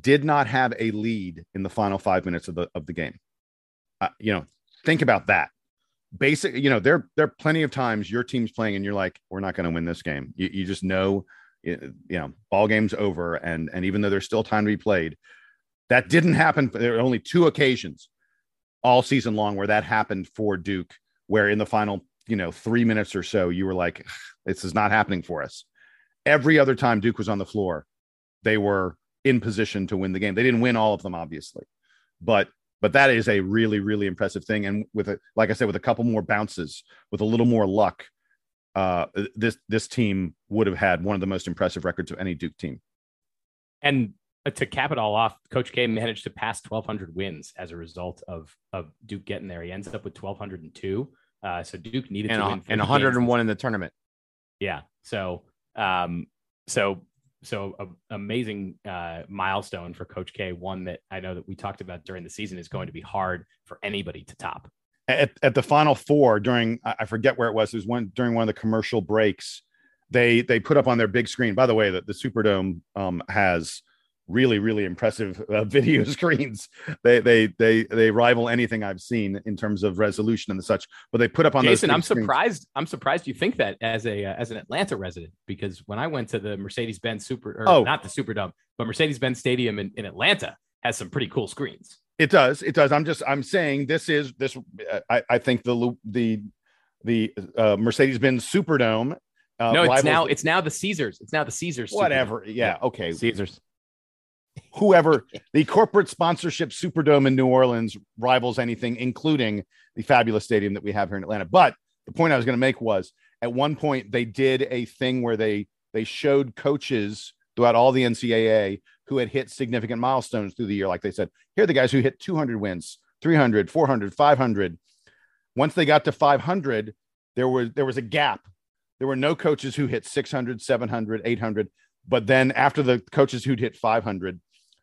did not have a lead in the final five minutes of the of the game. Uh, you know, think about that. Basic, you know, there there are plenty of times your team's playing and you're like, we're not going to win this game. You, you just know you know, ball game's over, and and even though there's still time to be played, that didn't happen. There were only two occasions all season long where that happened for Duke, where in the final, you know, three minutes or so, you were like, this is not happening for us. Every other time Duke was on the floor, they were in position to win the game. They didn't win all of them, obviously, but but that is a really really impressive thing. And with a like I said, with a couple more bounces, with a little more luck, uh, this this team would have had one of the most impressive records of any Duke team. And uh, to cap it all off, Coach K managed to pass 1,200 wins as a result of of Duke getting there. He ends up with 1,202. Uh, so Duke needed and to a, win and 101 games. in the tournament. Yeah. So um, so so a, amazing uh, milestone for Coach K. One that I know that we talked about during the season is going to be hard for anybody to top at, at the final four during I forget where it was. It was one during one of the commercial breaks. They they put up on their big screen. By the way, that the Superdome um, has really really impressive uh, video screens. They they they they rival anything I've seen in terms of resolution and such. But they put up on Jason. I'm screens. surprised. I'm surprised you think that as a uh, as an Atlanta resident because when I went to the Mercedes Benz Super or Oh. not the Superdome but Mercedes Benz Stadium in, in Atlanta has some pretty cool screens. It does. It does. I'm just. I'm saying this is this. uh, I, I think the lu- the the uh, Mercedes Benz Superdome. Uh, no, it's rivals- now it's now the Caesars. It's now the Caesars. Superdome. whatever. Yeah. Okay. Caesars. Whoever the corporate sponsorship Superdome in New Orleans rivals anything, including the fabulous stadium that we have here in Atlanta. But the point I was going to make was at one point they did a thing where they they showed coaches throughout all the NCAA who had hit significant milestones through the year. Like they said, here are the guys who hit 200 wins, 300, 400, 500. Once they got to 500, there was there was a gap. There were no coaches who hit 600, 700, 800. But then after the coaches who'd hit 500,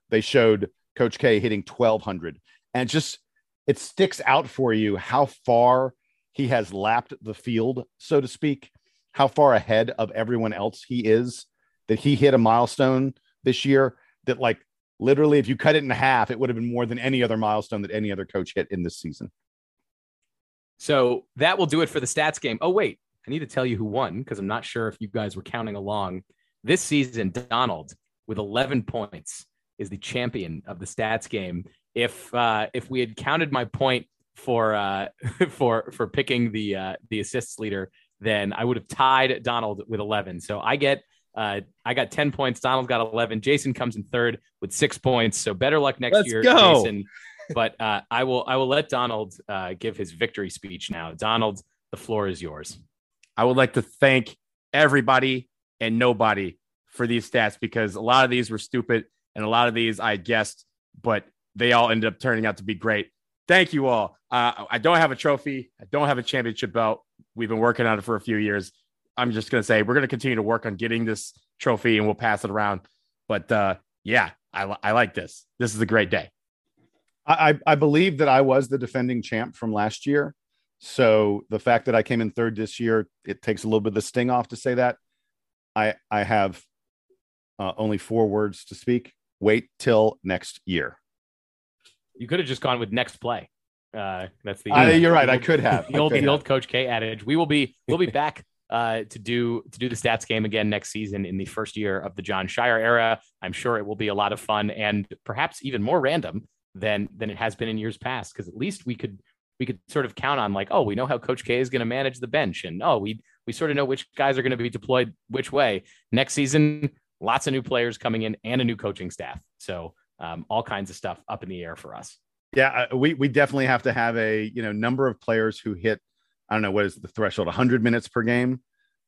they showed Coach K hitting 1200. And just it sticks out for you how far he has lapped the field, so to speak, how far ahead of everyone else he is, that he hit a milestone this year that, like, literally, if you cut it in half, it would have been more than any other milestone that any other coach hit in this season. So that will do it for the stats game. Oh, wait, I need to tell you who won because I'm not sure if you guys were counting along. This season, Donald with 11 points is the champion of the stats game. If uh, if we had counted my point for uh, for for picking the uh, the assists leader, then I would have tied Donald with 11. So I get uh, I got 10 points. Donald got 11. Jason comes in third with six points. So better luck next Let's year, go. Jason. But uh, I will I will let Donald uh, give his victory speech now. Donald, the floor is yours. I would like to thank everybody and nobody for these stats because a lot of these were stupid and a lot of these I guessed, but they all ended up turning out to be great. Thank you all. Uh, I don't have a trophy. I don't have a championship belt. We've been working on it for a few years. I'm just going to say we're going to continue to work on getting this trophy and we'll pass it around. But uh, yeah, I, I like this. This is a great day. I, I I believe that I was the defending champ from last year. So the fact that I came in third this year, it takes a little bit of the sting off to say that. I I have uh, only four words to speak. Wait till next year. You could have just gone with next play. Uh, that's the. I- you're right. I could have. the old the old Coach K adage. We will be we'll be back uh, to do to do the stats game again next season in the first year of the Jon Scheyer era. I'm sure it will be a lot of fun and perhaps even more random than than it has been in years past. Because at least we could we could sort of count on like, oh, we know how Coach K is going to manage the bench, and oh, we we sort of know which guys are going to be deployed which way next season. Lots of new players coming in and a new coaching staff. So um, all kinds of stuff up in the air for us. Yeah, uh, we we definitely have to have a you know number of players who hit. I don't know what is the threshold, 100 minutes per game.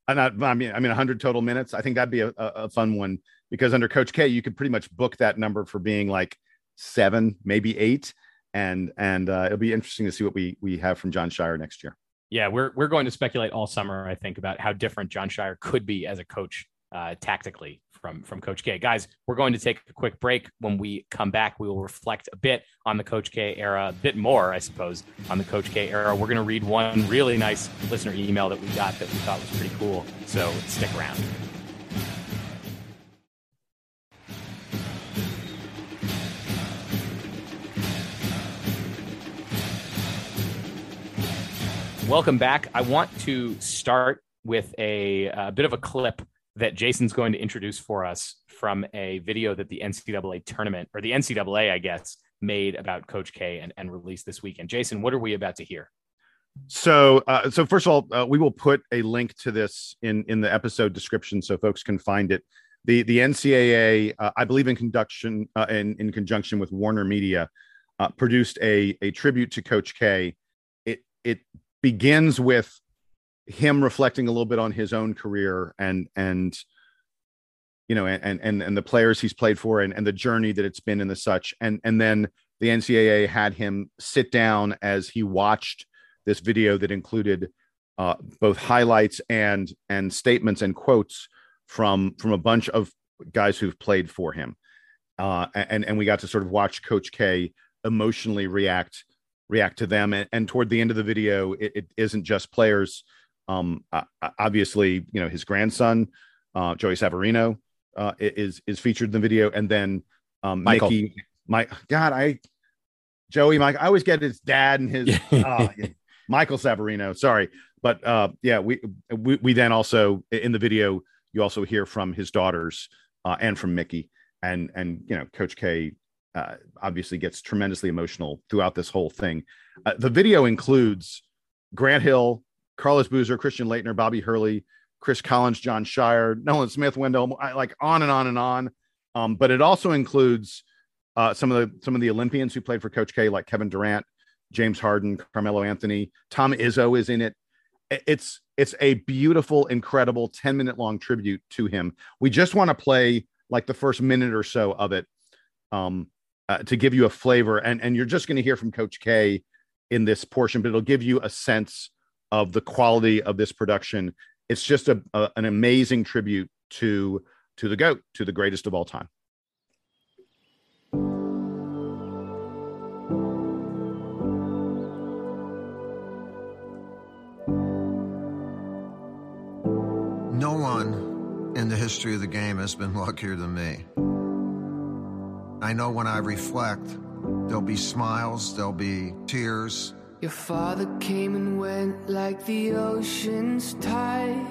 I'm not. I mean, I mean 100 total minutes. I think that'd be a, a, fun one because under Coach K, you could pretty much book that number for being like seven, maybe eight, and and uh, it'll be interesting to see what we we have from Jon Scheyer next year. Yeah, we're we're going to speculate all summer, I think, about how different Jon Scheyer could be as a coach uh, tactically from from Coach K. Guys, we're going to take a quick break. When we come back, we will reflect a bit on the Coach K era, a bit more, I suppose, on the Coach K era. We're going to read one really nice listener email that we got that we thought was pretty cool. So stick around. Welcome back. I want to start with a, a bit of a clip that Jason's going to introduce for us from a video that the NCAA tournament or the NCAA, I guess, made about Coach K and, and released this weekend. Jason, what are we about to hear? So, uh, so first of all, uh, we will put a link to this in in the episode description so folks can find it. The the NCAA, uh, I believe, in conduction uh, in in conjunction with Warner Media, uh, produced a a tribute to Coach K. It it begins with him reflecting a little bit on his own career and and you know and and and the players he's played for and, and the journey that it's been and the such. And and then the ncaa had him sit down as he watched this video that included uh, both highlights and and statements and quotes from from a bunch of guys who've played for him. Uh, and and we got to sort of watch coach k emotionally react react to them. And, and toward the end of the video it, it isn't just players um uh, obviously you know his grandson uh joey savarino uh is is featured in the video and then um, Michael. Mickie, my God, I Joey, Mike, I always get his dad and his yeah. Michael Savarino. Sorry, but uh, yeah, we, we we then also in the video you also hear from his daughters uh, and from Mickie, and and you know Coach K uh, obviously gets tremendously emotional throughout this whole thing. Uh, the video includes Grant Hill, Carlos Boozer, Christian Laettner, Bobby Hurley, Chris Collins, Jon Scheyer, Nolan Smith, Wendell, like on and on and on. Um, but it also includes uh, some of the some of the Olympians who played for Coach K, like Kevin Durant, James Harden, Carmelo Anthony, Tom Izzo is in it. It's it's a beautiful, incredible 10 minute long tribute to him. We just want to play like the first minute or so of it um, uh, to give you a flavor. And, and you're just going to hear from Coach K in this portion, but it'll give you a sense of the quality of this production. It's just a, a an amazing tribute to to the goat, to the greatest of all time. No one in the history of the game has been luckier than me. I know when I reflect, there'll be smiles, there'll be tears. Your father came and went like the ocean's tide.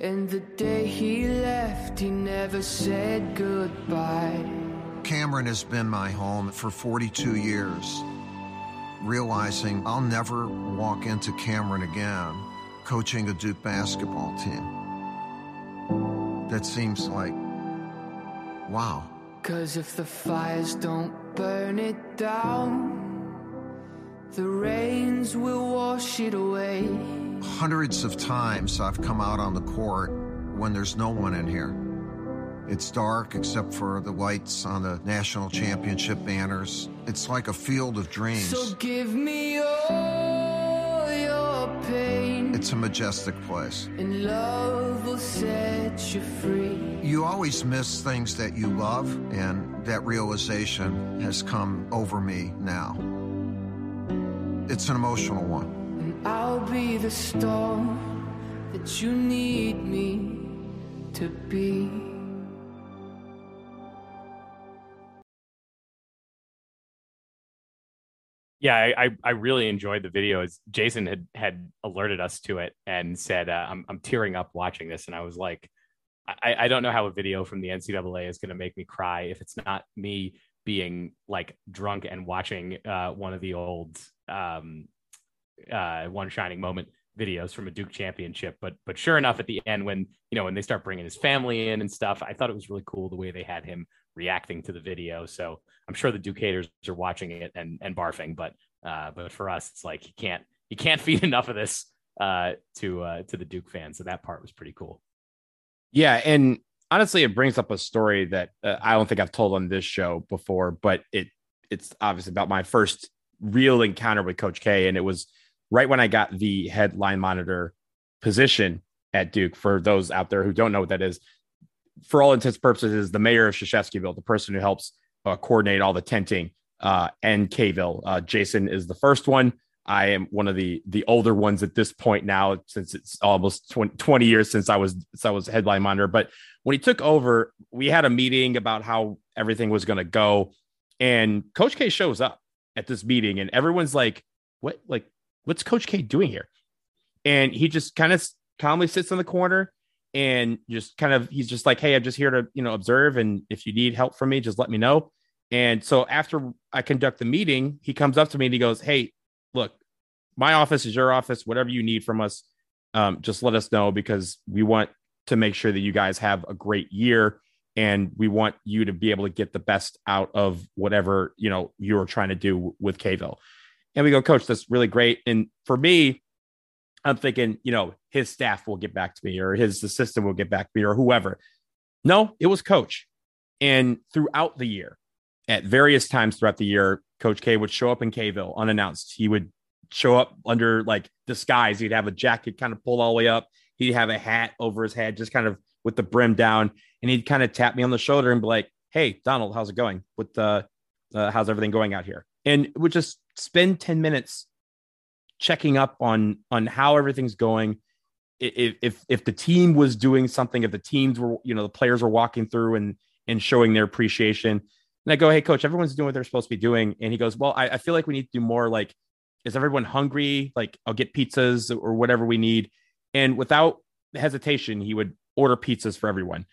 And the day he left, he never said goodbye. Cameron has been my home for 42 years. Realizing I'll never walk into Cameron again coaching a Duke basketball team. That seems like, wow. Cause if the fires don't burn it down, the rains will wash it away. Hundreds of times I've come out on the court when there's no one in here. It's dark except for the lights on the national championship banners. It's like a field of dreams. So give me all your pain, It's a majestic place. and love will set you free. You always miss things that you love, and that realization has come over me now. It's an emotional one. And I'll be the storm that you need me to be. Yeah, I, I, I really enjoyed the video. As Jason had had alerted us to it and said, uh, "I'm I'm tearing up watching this," and I was like, I, I don't know how a video from the NCAA is going to make me cry if it's not me being like drunk and watching uh, one of the old um, uh, one shining moment videos from a Duke championship. But but sure enough, at the end, when you know when they start bringing his family in and stuff, I thought it was really cool the way they had him reacting to the video. So I'm sure the Duke haters are watching it and and barfing, but uh, but for us, it's like you can't you can't feed enough of this uh, to uh, to the Duke fans. So that part was pretty cool. Yeah, and honestly, it brings up a story that uh, I don't think I've told on this show before, but it it's obviously about my first real encounter with Coach K, and it was right when I got the headline monitor position at Duke. For those out there who don't know what that is, for all intents and purposes, the mayor of Krzyzewskiville, the person who helps uh, coordinate all the tenting uh, and Kville. Uh, Jason is the first one. I am one of the the older ones at this point now, since it's almost 20, 20 years since I was since I was headline monitor. But when he took over, we had a meeting about how everything was going to go, and Coach K shows up at this meeting, and everyone's like, "What? Like, what's Coach K doing here?" And he just kind of calmly sits in the corner and just kind of he's just like, "Hey, I'm just here to you know observe, and if you need help from me, just let me know." And so after I conduct the meeting, he comes up to me and he goes, "Hey, look, my office is your office. Whatever you need from us, um, just let us know because we want to make sure that you guys have a great year and we want you to be able to get the best out of whatever you know you're trying to do with Kville. And we go, Coach, that's really great. And for me, I'm thinking, you know, his staff will get back to me or his assistant will get back to me or whoever. No, it was Coach. And throughout the year, at various times throughout the year, Coach K would show up in Kville unannounced. He would show up under like disguise. He'd have a jacket kind of pulled all the way up. He'd have a hat over his head, just kind of with the brim down, and he'd kind of tap me on the shoulder and be like, "Hey, Donald, how's it going? With the uh, how's everything going out here?" And would just spend ten minutes checking up on on how everything's going. If if if the team was doing something, if the teams were, you know, the players were walking through and and showing their appreciation. And I go, Hey, coach, everyone's doing what they're supposed to be doing. And he goes, Well, I, I feel like we need to do more. Like, is everyone hungry? Like, I'll get pizzas or whatever we need. And without hesitation, he would order pizzas for everyone.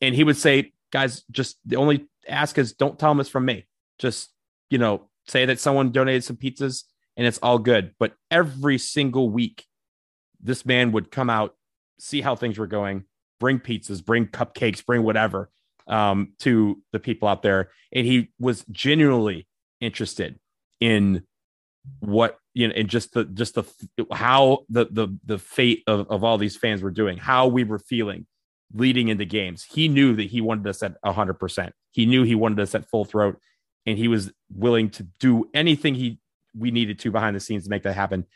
And he would say, Guys, just the only ask is don't tell them it's from me. Just, you know, say that someone donated some pizzas and it's all good. But every single week, this man would come out, see how things were going, bring pizzas, bring cupcakes, bring whatever um, to the people out there. And he was genuinely interested in what you know and just the just the how the the the fate of, of all these fans were doing how we were feeling leading into games he knew that he wanted us at 100% he knew he wanted us at full throat and he was willing to do anything he we needed to behind the scenes to make that happen.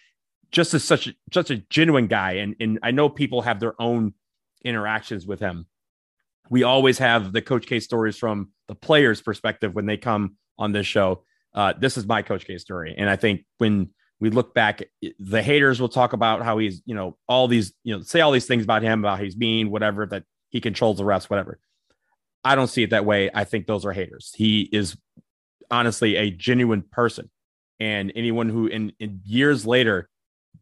Just as such such a genuine guy, and and I know people have their own interactions with him. We always have the Coach K stories from the players' perspective when they come on this show. Uh, this is my Coach K story, and I think when we look back, the haters will talk about how he's, you know, all these, you know, say all these things about him, about he's mean, whatever, that he controls the refs, whatever. I don't see it that way. I think those are haters. He is honestly a genuine person. And anyone who in, in years later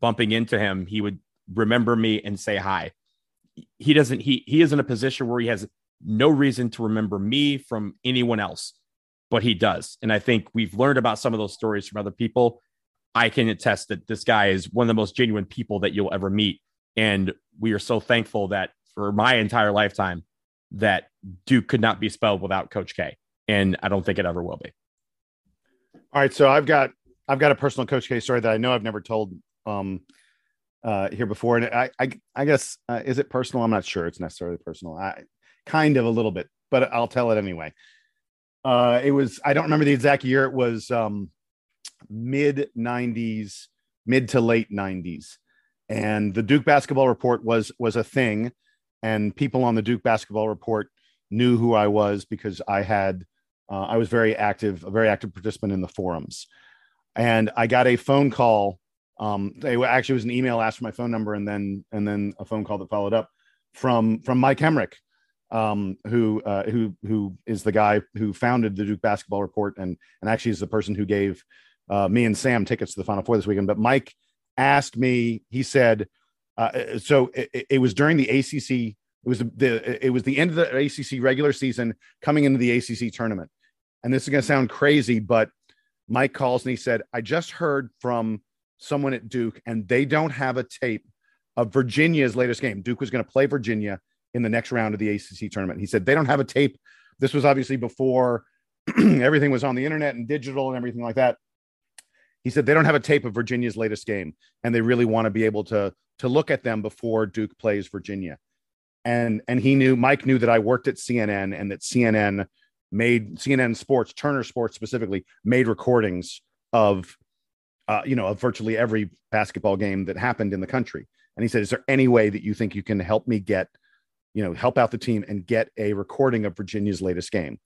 bumping into him, he would remember me and say hi. He doesn't, he he is in a position where he has no reason to remember me from anyone else, but he does. And I think we've learned about some of those stories from other people. I can attest that this guy is one of the most genuine people that you'll ever meet. And we are so thankful that for my entire lifetime, that Duke could not be spelled without Coach K. And I don't think it ever will be. All right, so I've got I've got a personal Coach K story that I know I've never told um, uh, here before, and I I, I guess uh, is it personal? I'm not sure it's necessarily personal. I kind of a little bit, but I'll tell it anyway. Uh, it was I don't remember the exact year. It was um, mid '90s, mid to late '90s, and the Duke basketball report was was a thing, and people on the Duke basketball report knew who I was because I had uh, I was very active, a very active participant in the forums. And I got a phone call. Um, they actually was an email asked for my phone number, and then and then a phone call that followed up from from Mike Hemrick, um, who uh, who who is the guy who founded the Duke Basketball Report, and and actually is the person who gave uh, me and Sam tickets to the Final Four this weekend. But Mike asked me. He said, uh, so it, it, was during the ACC. It was the, the it was the end of the ACC regular season, coming into the ACC tournament, and this is going to sound crazy, but Mike calls and he said, I just heard from someone at Duke and they don't have a tape of Virginia's latest game. Duke was going to play Virginia in the next round of the ACC tournament. He said, they don't have a tape. This was obviously before everything was on the internet and digital and everything like that. He said, they don't have a tape of Virginia's latest game and they really want to be able to, to look at them before Duke plays Virginia. And, and he knew, Mike knew that I worked at CNN and that CNN made CNN Sports, Turner Sports specifically, made recordings of, uh, you know, of virtually every basketball game that happened in the country. And he said, "Is there any way that you think you can help me get, you know, help out the team and get a recording of Virginia's latest game?"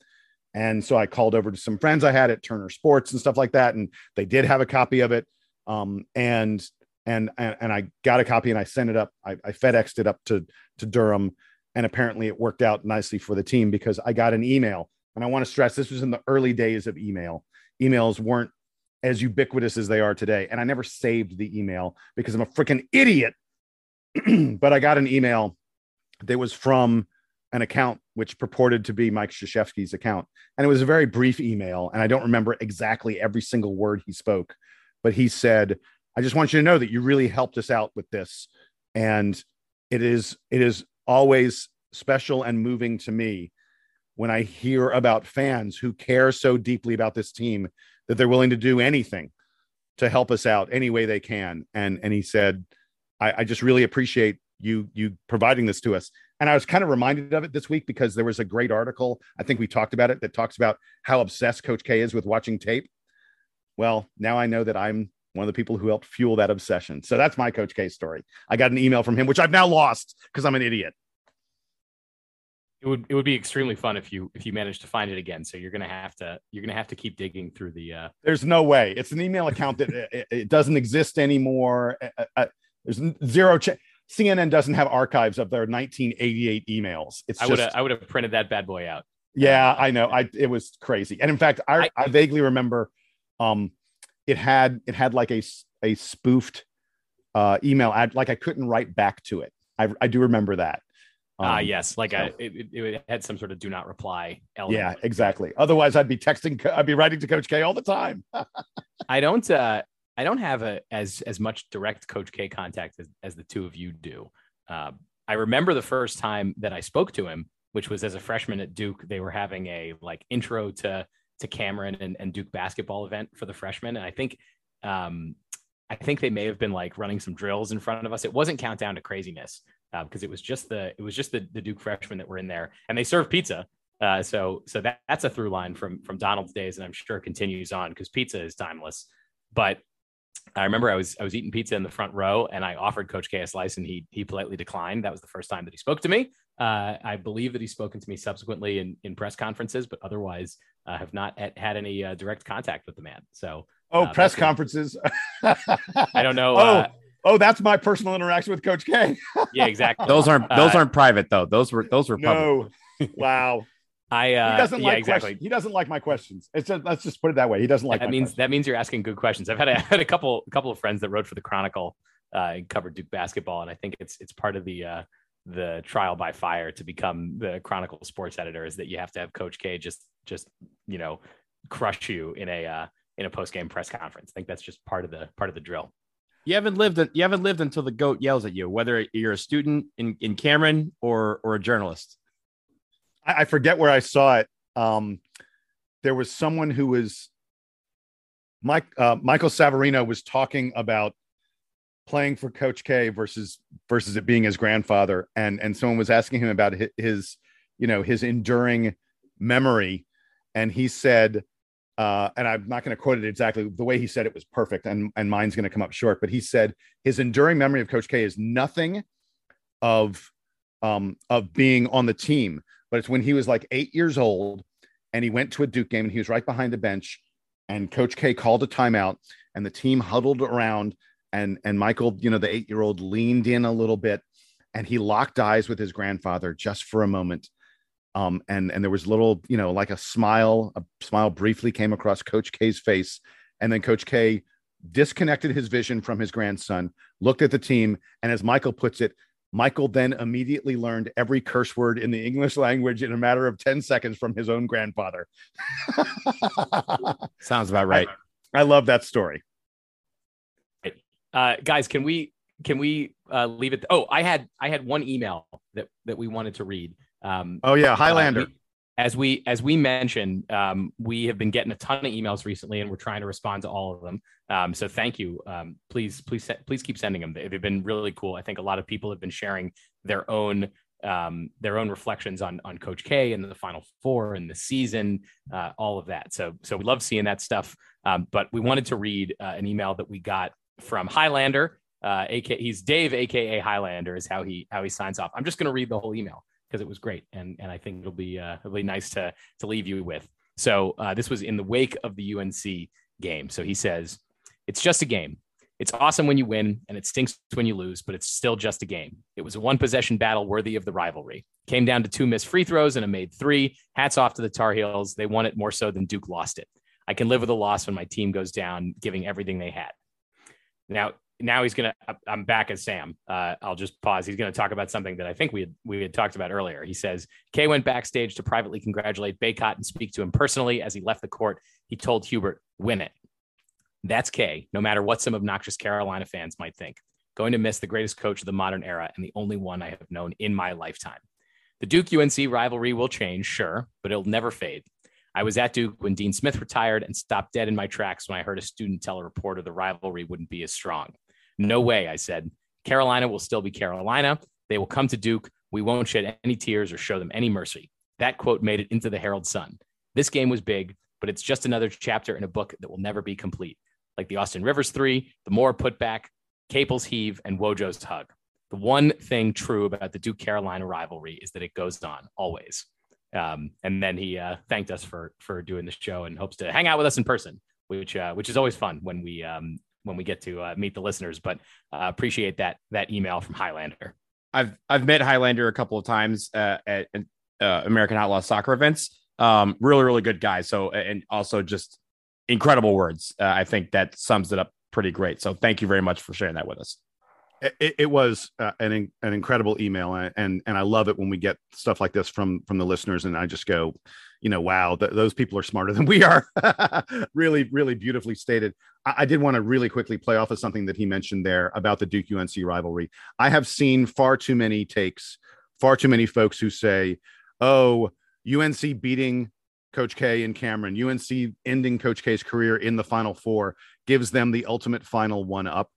And so I called over to some friends I had at Turner Sports and stuff like that, and they did have a copy of it. Um, and and and, I got a copy and I sent it up. I, I FedExed it up to to Durham, and apparently it worked out nicely for the team because I got an email and I want to stress this was in the early days of email. Emails weren't as ubiquitous as they are today. And I never saved the email because I'm a freaking idiot. but I got an email that was from an account which purported to be Mike Krzyzewski's account. And it was a very brief email. And I don't remember exactly every single word he spoke, but he said, I just want you to know that you really helped us out with this. And it is, it is always special and moving to me when I hear about fans who care so deeply about this team that they're willing to do anything to help us out any way they can. And and he said, I, I just really appreciate you you providing this to us. And I was kind of reminded of it this week because there was a great article. I think we talked about it that talks about how obsessed Coach K is with watching tape. Well, now I know that I'm one of the people who helped fuel that obsession. So that's my Coach K story. I got an email from him, which I've now lost because I'm an idiot. It would it would be extremely fun if you if you manage to find it again. So you're gonna have to you're gonna have to keep digging through the. uh There's no way. It's an email account that it, it, doesn't exist anymore. Uh, uh, uh there's zero. Ch- CNN doesn't have archives of their 1988 emails. It's I would I would have printed that bad boy out. Yeah, I know. I it was crazy, and in fact, I, I, I vaguely remember, um, it had it had like a a spoofed uh email. Like I couldn't write back to it. I I do remember that. Ah, Um, yes, like so- it, it- it had some sort of do not reply element. Yeah, exactly. Otherwise, I'd be texting. I'd be writing to Coach K all the time. I don't uh I don't have a as as much direct Coach K contact as, as the two of you do. Uh, I remember the first time that I spoke to him, which was as a freshman at Duke. They were having a like intro to to Cameron and, and Duke basketball event for the freshmen, and I think um I think they may have been like running some drills in front of us. It wasn't countdown to craziness uh, because it was just the it was just the, the Duke freshmen that were in there, and they served pizza. Uh, so so that, that's a through line from from Donald's days, and I'm sure continues on because pizza is timeless. But I remember I was I was eating pizza in the front row, and I offered Coach K a slice, and he he politely declined. That was the first time that he spoke to me. Uh, I believe that he's spoken to me subsequently in in press conferences, but otherwise uh, have not had, had any uh, direct contact with the man. So Oh, Uh, press conferences. I don't know. Oh, uh, oh, that's my personal interaction with Coach K. yeah, exactly. Those aren't those Uh, aren't private though. Those were those were public. No, wow. I uh, he doesn't yeah, like exactly. questions. He doesn't like my questions. It's just let's just put it that way. He doesn't like that my means questions. that means you're asking good questions. I've had a, had a couple couple of friends that wrote for the Chronicle uh, and covered Duke basketball, and I think it's it's part of the uh, the trial by fire to become the Chronicle sports editor is that you have to have Coach K just just you know crush you in a uh, in a post game press conference. I think that's just part of the part of the drill. You haven't lived you haven't lived until the goat yells at you, whether you're a student in, in Cameron or or a journalist. I, I forget where I saw it. Um, there was someone who was Mike uh, Michael Savarino was talking about playing for Coach K versus versus it being his grandfather, and and someone was asking him about his, you know his enduring memory, and he said. Uh, and I'm not going to quote it exactly. The way he said it was perfect, and and mine's going to come up short. But he said his enduring memory of Coach K is nothing of um, of being on the team, but it's when he was like eight years old and he went to a Duke game and he was right behind the bench and Coach K called a timeout and the team huddled around and and Michael, you know, the eight year old leaned in a little bit and he locked eyes with his grandfather just for a moment. Um, and and there was little, you know, like a smile, a smile briefly came across Coach K's face, and then Coach K disconnected his vision from his grandson, looked at the team, and as Michael puts it, Michael then immediately learned every curse word in the English language in a matter of 10 seconds from his own grandfather. Sounds about right. I love that story. Uh, guys, can we can we uh, leave it? Oh, I had I had one email that that we wanted to read. Um, Oh yeah, Uh, Highlander. we- as we as we mentioned, um, we have been getting a ton of emails recently, and we're trying to respond to all of them. Um, so thank you. Um, please, please, please keep sending them. They- They've been really cool. I think a lot of people have been sharing their own um, their own reflections on on Coach K and the Final Four and the season, uh, all of that. So so we love seeing that stuff. Um, but we wanted to read uh, an email that we got from Highlander. Uh, AK, he's Dave, aka Highlander, is how he how he signs off. I'm just going to read the whole email because it was great, and and I think it'll be uh, it'll be nice to to leave you with. So uh, this was in the wake of the UNC game. So he says, "It's just a game. It's awesome when you win, and it stinks when you lose, but it's still just a game. It was a one possession battle worthy of the rivalry. Came down to two missed free throws and a made three. Hats off to the Tar Heels. They won it more so than Duke lost it. I can live with a loss when my team goes down, giving everything they had. Now, now he's gonna. I'm back as Sam. Uh, I'll just pause. He's gonna talk about something that I think we had we had talked about earlier. He says Kay went backstage to privately congratulate Bacot and speak to him personally as he left the court. He told Hubert, "Win it." That's Kay. No matter what some obnoxious Carolina fans might think, going to miss the greatest coach of the modern era and the only one I have known in my lifetime. The Duke UNC rivalry will change, sure, but it'll never fade. I was at Duke when Dean Smith retired and stopped dead in my tracks when I heard a student tell a reporter the rivalry wouldn't be as strong. No way, I said. Carolina will still be Carolina. They will come to Duke. We won't shed any tears or show them any mercy. That quote made it into the Herald Sun. This game was big, but it's just another chapter in a book that will never be complete. Like the Austin Rivers three, the Moore putback, Capel's heave, and Wojo's hug. The one thing true about the Duke Carolina rivalry is that it goes on always. Um, and then he uh, thanked us for for doing the show and hopes to hang out with us in person, which uh, which is always fun when we um, when we get to uh, meet the listeners. But uh, appreciate that that email from Highlander. I've I've met Highlander a couple of times uh, at uh, American Outlaw soccer events. Um, really, really good guy. So, and also just incredible words. Uh, I think that sums it up pretty great. So, thank you very much for sharing that with us. It, it was uh, an an incredible email, and, and and I love it when we get stuff like this from from the listeners, and I just go, you know, wow, th- those people are smarter than we are. really, really beautifully stated. I-, I did want to really quickly play off of something that he mentioned there about the Duke UNC rivalry. I have seen far too many takes, far too many folks who say, oh, UNC beating Coach K and Cameron, UNC ending Coach K's career in the Final Four gives them the ultimate final one up.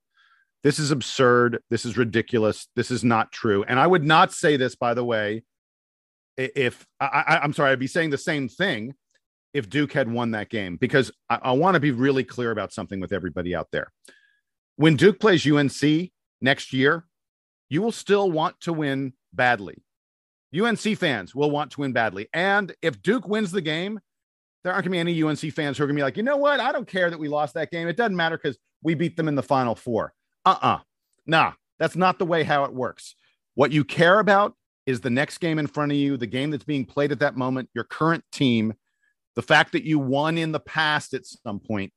This is absurd. This is ridiculous. This is not true. And I would not say this, by the way, if I, am sorry, I'd be saying the same thing if Duke had won that game because I, I want to be really clear about something with everybody out there. When Duke plays UNC next year, you will still want to win badly. UNC fans will want to win badly. And if Duke wins the game, there aren't going to be any UNC fans who are going to be like, you know what? I don't care that we lost that game. It doesn't matter because we beat them in the final four. Uh uh-uh. uh Nah, that's not the way how it works. What you care about is the next game in front of you, the game that's being played at that moment, your current team, the fact that you won in the past at some point.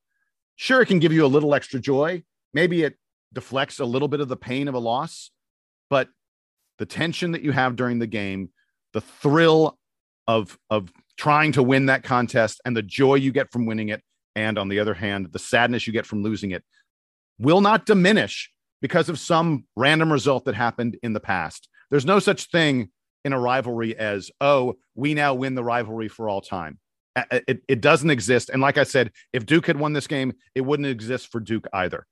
Sure, it can give you a little extra joy. Maybe it deflects a little bit of the pain of a loss, but the tension that you have during the game, the thrill of, of trying to win that contest, and the joy you get from winning it, and on the other hand, the sadness you get from losing it will not diminish because of some random result that happened in the past. There's no such thing in a rivalry as, oh, we now win the rivalry for all time. It, it doesn't exist. And like I said, if Duke had won this game, it wouldn't exist for Duke either.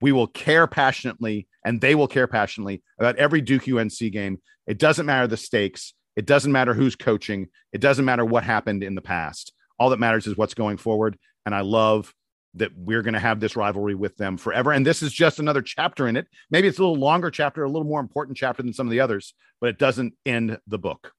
We will care passionately, and they will care passionately about every Duke UNC game. It doesn't matter the stakes. It doesn't matter who's coaching. It doesn't matter what happened in the past. All that matters is what's going forward. And I love that we're going to have this rivalry with them forever. And this is just another chapter in it. Maybe it's a little longer chapter, a little more important chapter than some of the others, but it doesn't end the book.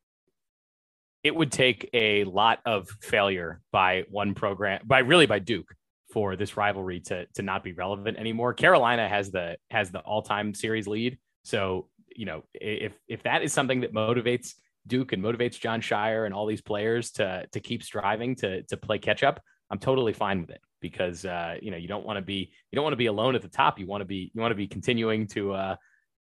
It would take a lot of failure by one program, by really by Duke, for this rivalry to to not be relevant anymore. Carolina has the has the all time series lead, so you know if if that is something that motivates Duke and motivates Jon Scheyer and all these players to to keep striving to to play catch up, I'm totally fine with it because uh, you know you don't want to be you don't want to be alone at the top. You want to be you want to be continuing to uh,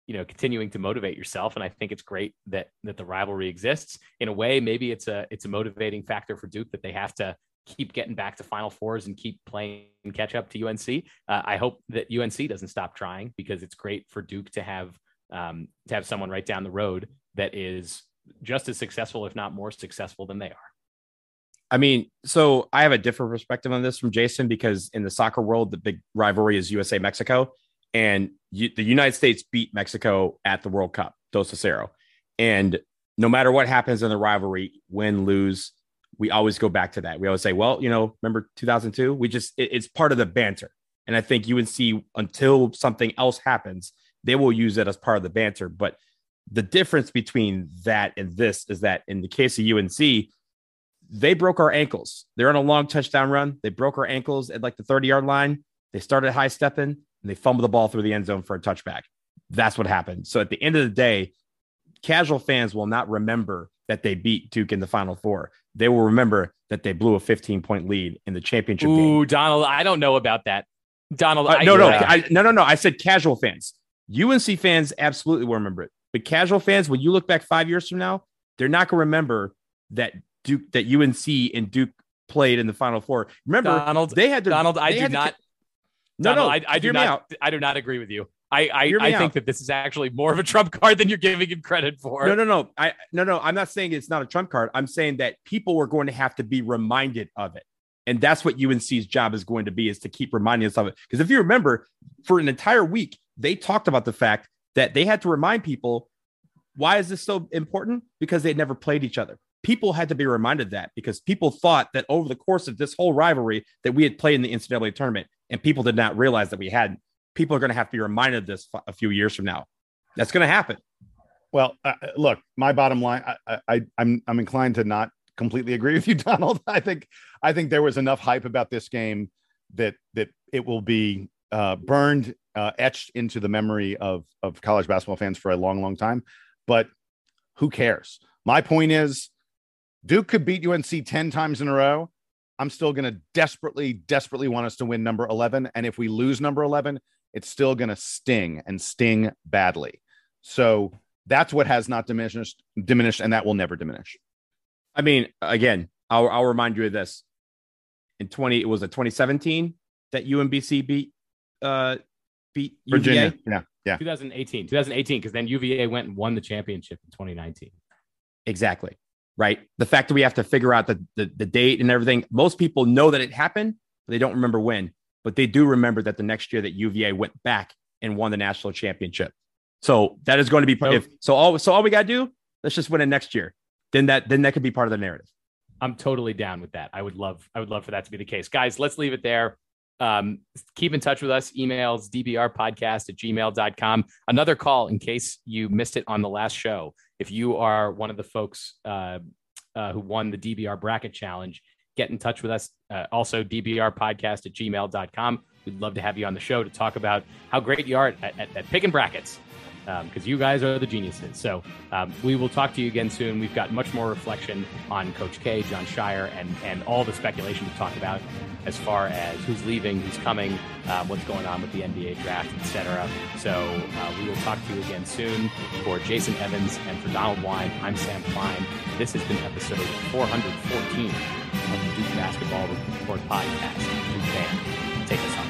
you know continuing to motivate yourself. And I think it's great that that the rivalry exists. In a way, maybe it's a it's a motivating factor for Duke that they have to keep getting back to Final Fours and keep playing catch up to UNC. Uh, I hope that UNC doesn't stop trying because it's great for Duke to have um, to have someone right down the road that is just as successful, if not more successful, than they are. I mean, so I have a different perspective on this from Jason because in the soccer world, the big rivalry is USA Mexico, and you, the United States beat Mexico at the World Cup, dos a cero. And no matter what happens in the rivalry, win, lose, we always go back to that. We always say, well, you know, remember 2002? We just, it, it's part of the banter. And I think UNC, until something else happens, they will use it as part of the banter. But the difference between that and this is that in the case of UNC, they broke our ankles. They're on a long touchdown run. They broke our ankles at like the 30 yard line. They started high stepping and they fumbled the ball through the end zone for a touchback. That's what happened. So at the end of the day, casual fans will not remember that they beat Duke in the Final Four. They will remember that they blew a 15 point lead in the championship Ooh, game. Donald, I don't know about that. Donald, uh, no, no, I, no, no, no. I said casual fans. UNC fans absolutely will remember it. But casual fans, when you look back five years from now, they're not going to remember that Duke that UNC and Duke played in the Final Four. Remember, Donald, they had to. Donald, I do not. no, Donald, no, I, I do not. Out. I do not agree with you. I I, I think that this is actually more of a trump card than you're giving him credit for. No, no, no. I no, no. I'm not saying it's not a trump card. I'm saying that people were going to have to be reminded of it. And that's what UNC's job is going to be is to keep reminding us of it. Because if you remember, for an entire week, they talked about the fact that they had to remind people why is this so important? Because they had never played each other people had to be reminded that because people thought that over the course of this whole rivalry that we had played in the NCAA tournament, and people did not realize that we hadn't. People are going to have to be reminded of this a few years from now. That's going to happen. Well, uh, look, my bottom line, I, I, I'm I'm inclined to not completely agree with you, Donald. I think I think there was enough hype about this game that that it will be uh, burned, uh, etched into the memory of of college basketball fans for a long, long time. But who cares? My point is, Duke could beat UNC 10 times in a row. I'm still going to desperately, desperately want us to win number 11. And if we lose number 11, it's still going to sting and sting badly. So that's what has not diminished, diminished, and that will never diminish. I mean, again, I'll, I'll remind you of this. In 20, it was a 2017 that UMBC beat uh beat Virginia. UVA. Yeah. Yeah. 2018, 2018, because then UVA went and won the championship in 2019. Exactly. Right. The fact that we have to figure out the, the, the date and everything, most people know that it happened, but they don't remember when. But they do remember that the next year that UVA went back and won the national championship. So that is going to be if so all so all we gotta do, let's just win it next year. Then that then that could be part of the narrative. I'm totally down with that. I would love, I would love for that to be the case. Guys, let's leave it there. Um, keep in touch with us. Emails dbrpodcast at gmail.com. Another call in case you missed it on the last show. If you are one of the folks uh, uh, who won the DBR bracket challenge, get in touch with us. Uh, also, dbrpodcast at gmail.com. We'd love to have you on the show to talk about how great you are at, at, at picking brackets because you guys are the geniuses. So um, we will talk to you again soon. We've got much more reflection on Coach K, Jon Scheyer, and and all the speculation to talk about as far as who's leaving, who's coming, um, what's going on with the NBA draft, etc. So uh, we will talk to you again soon. For Jason Evans and for Donald Wine, I'm Sam Klein. This has been episode 414 of the Duke Basketball Report podcast. Duke fan, take us home.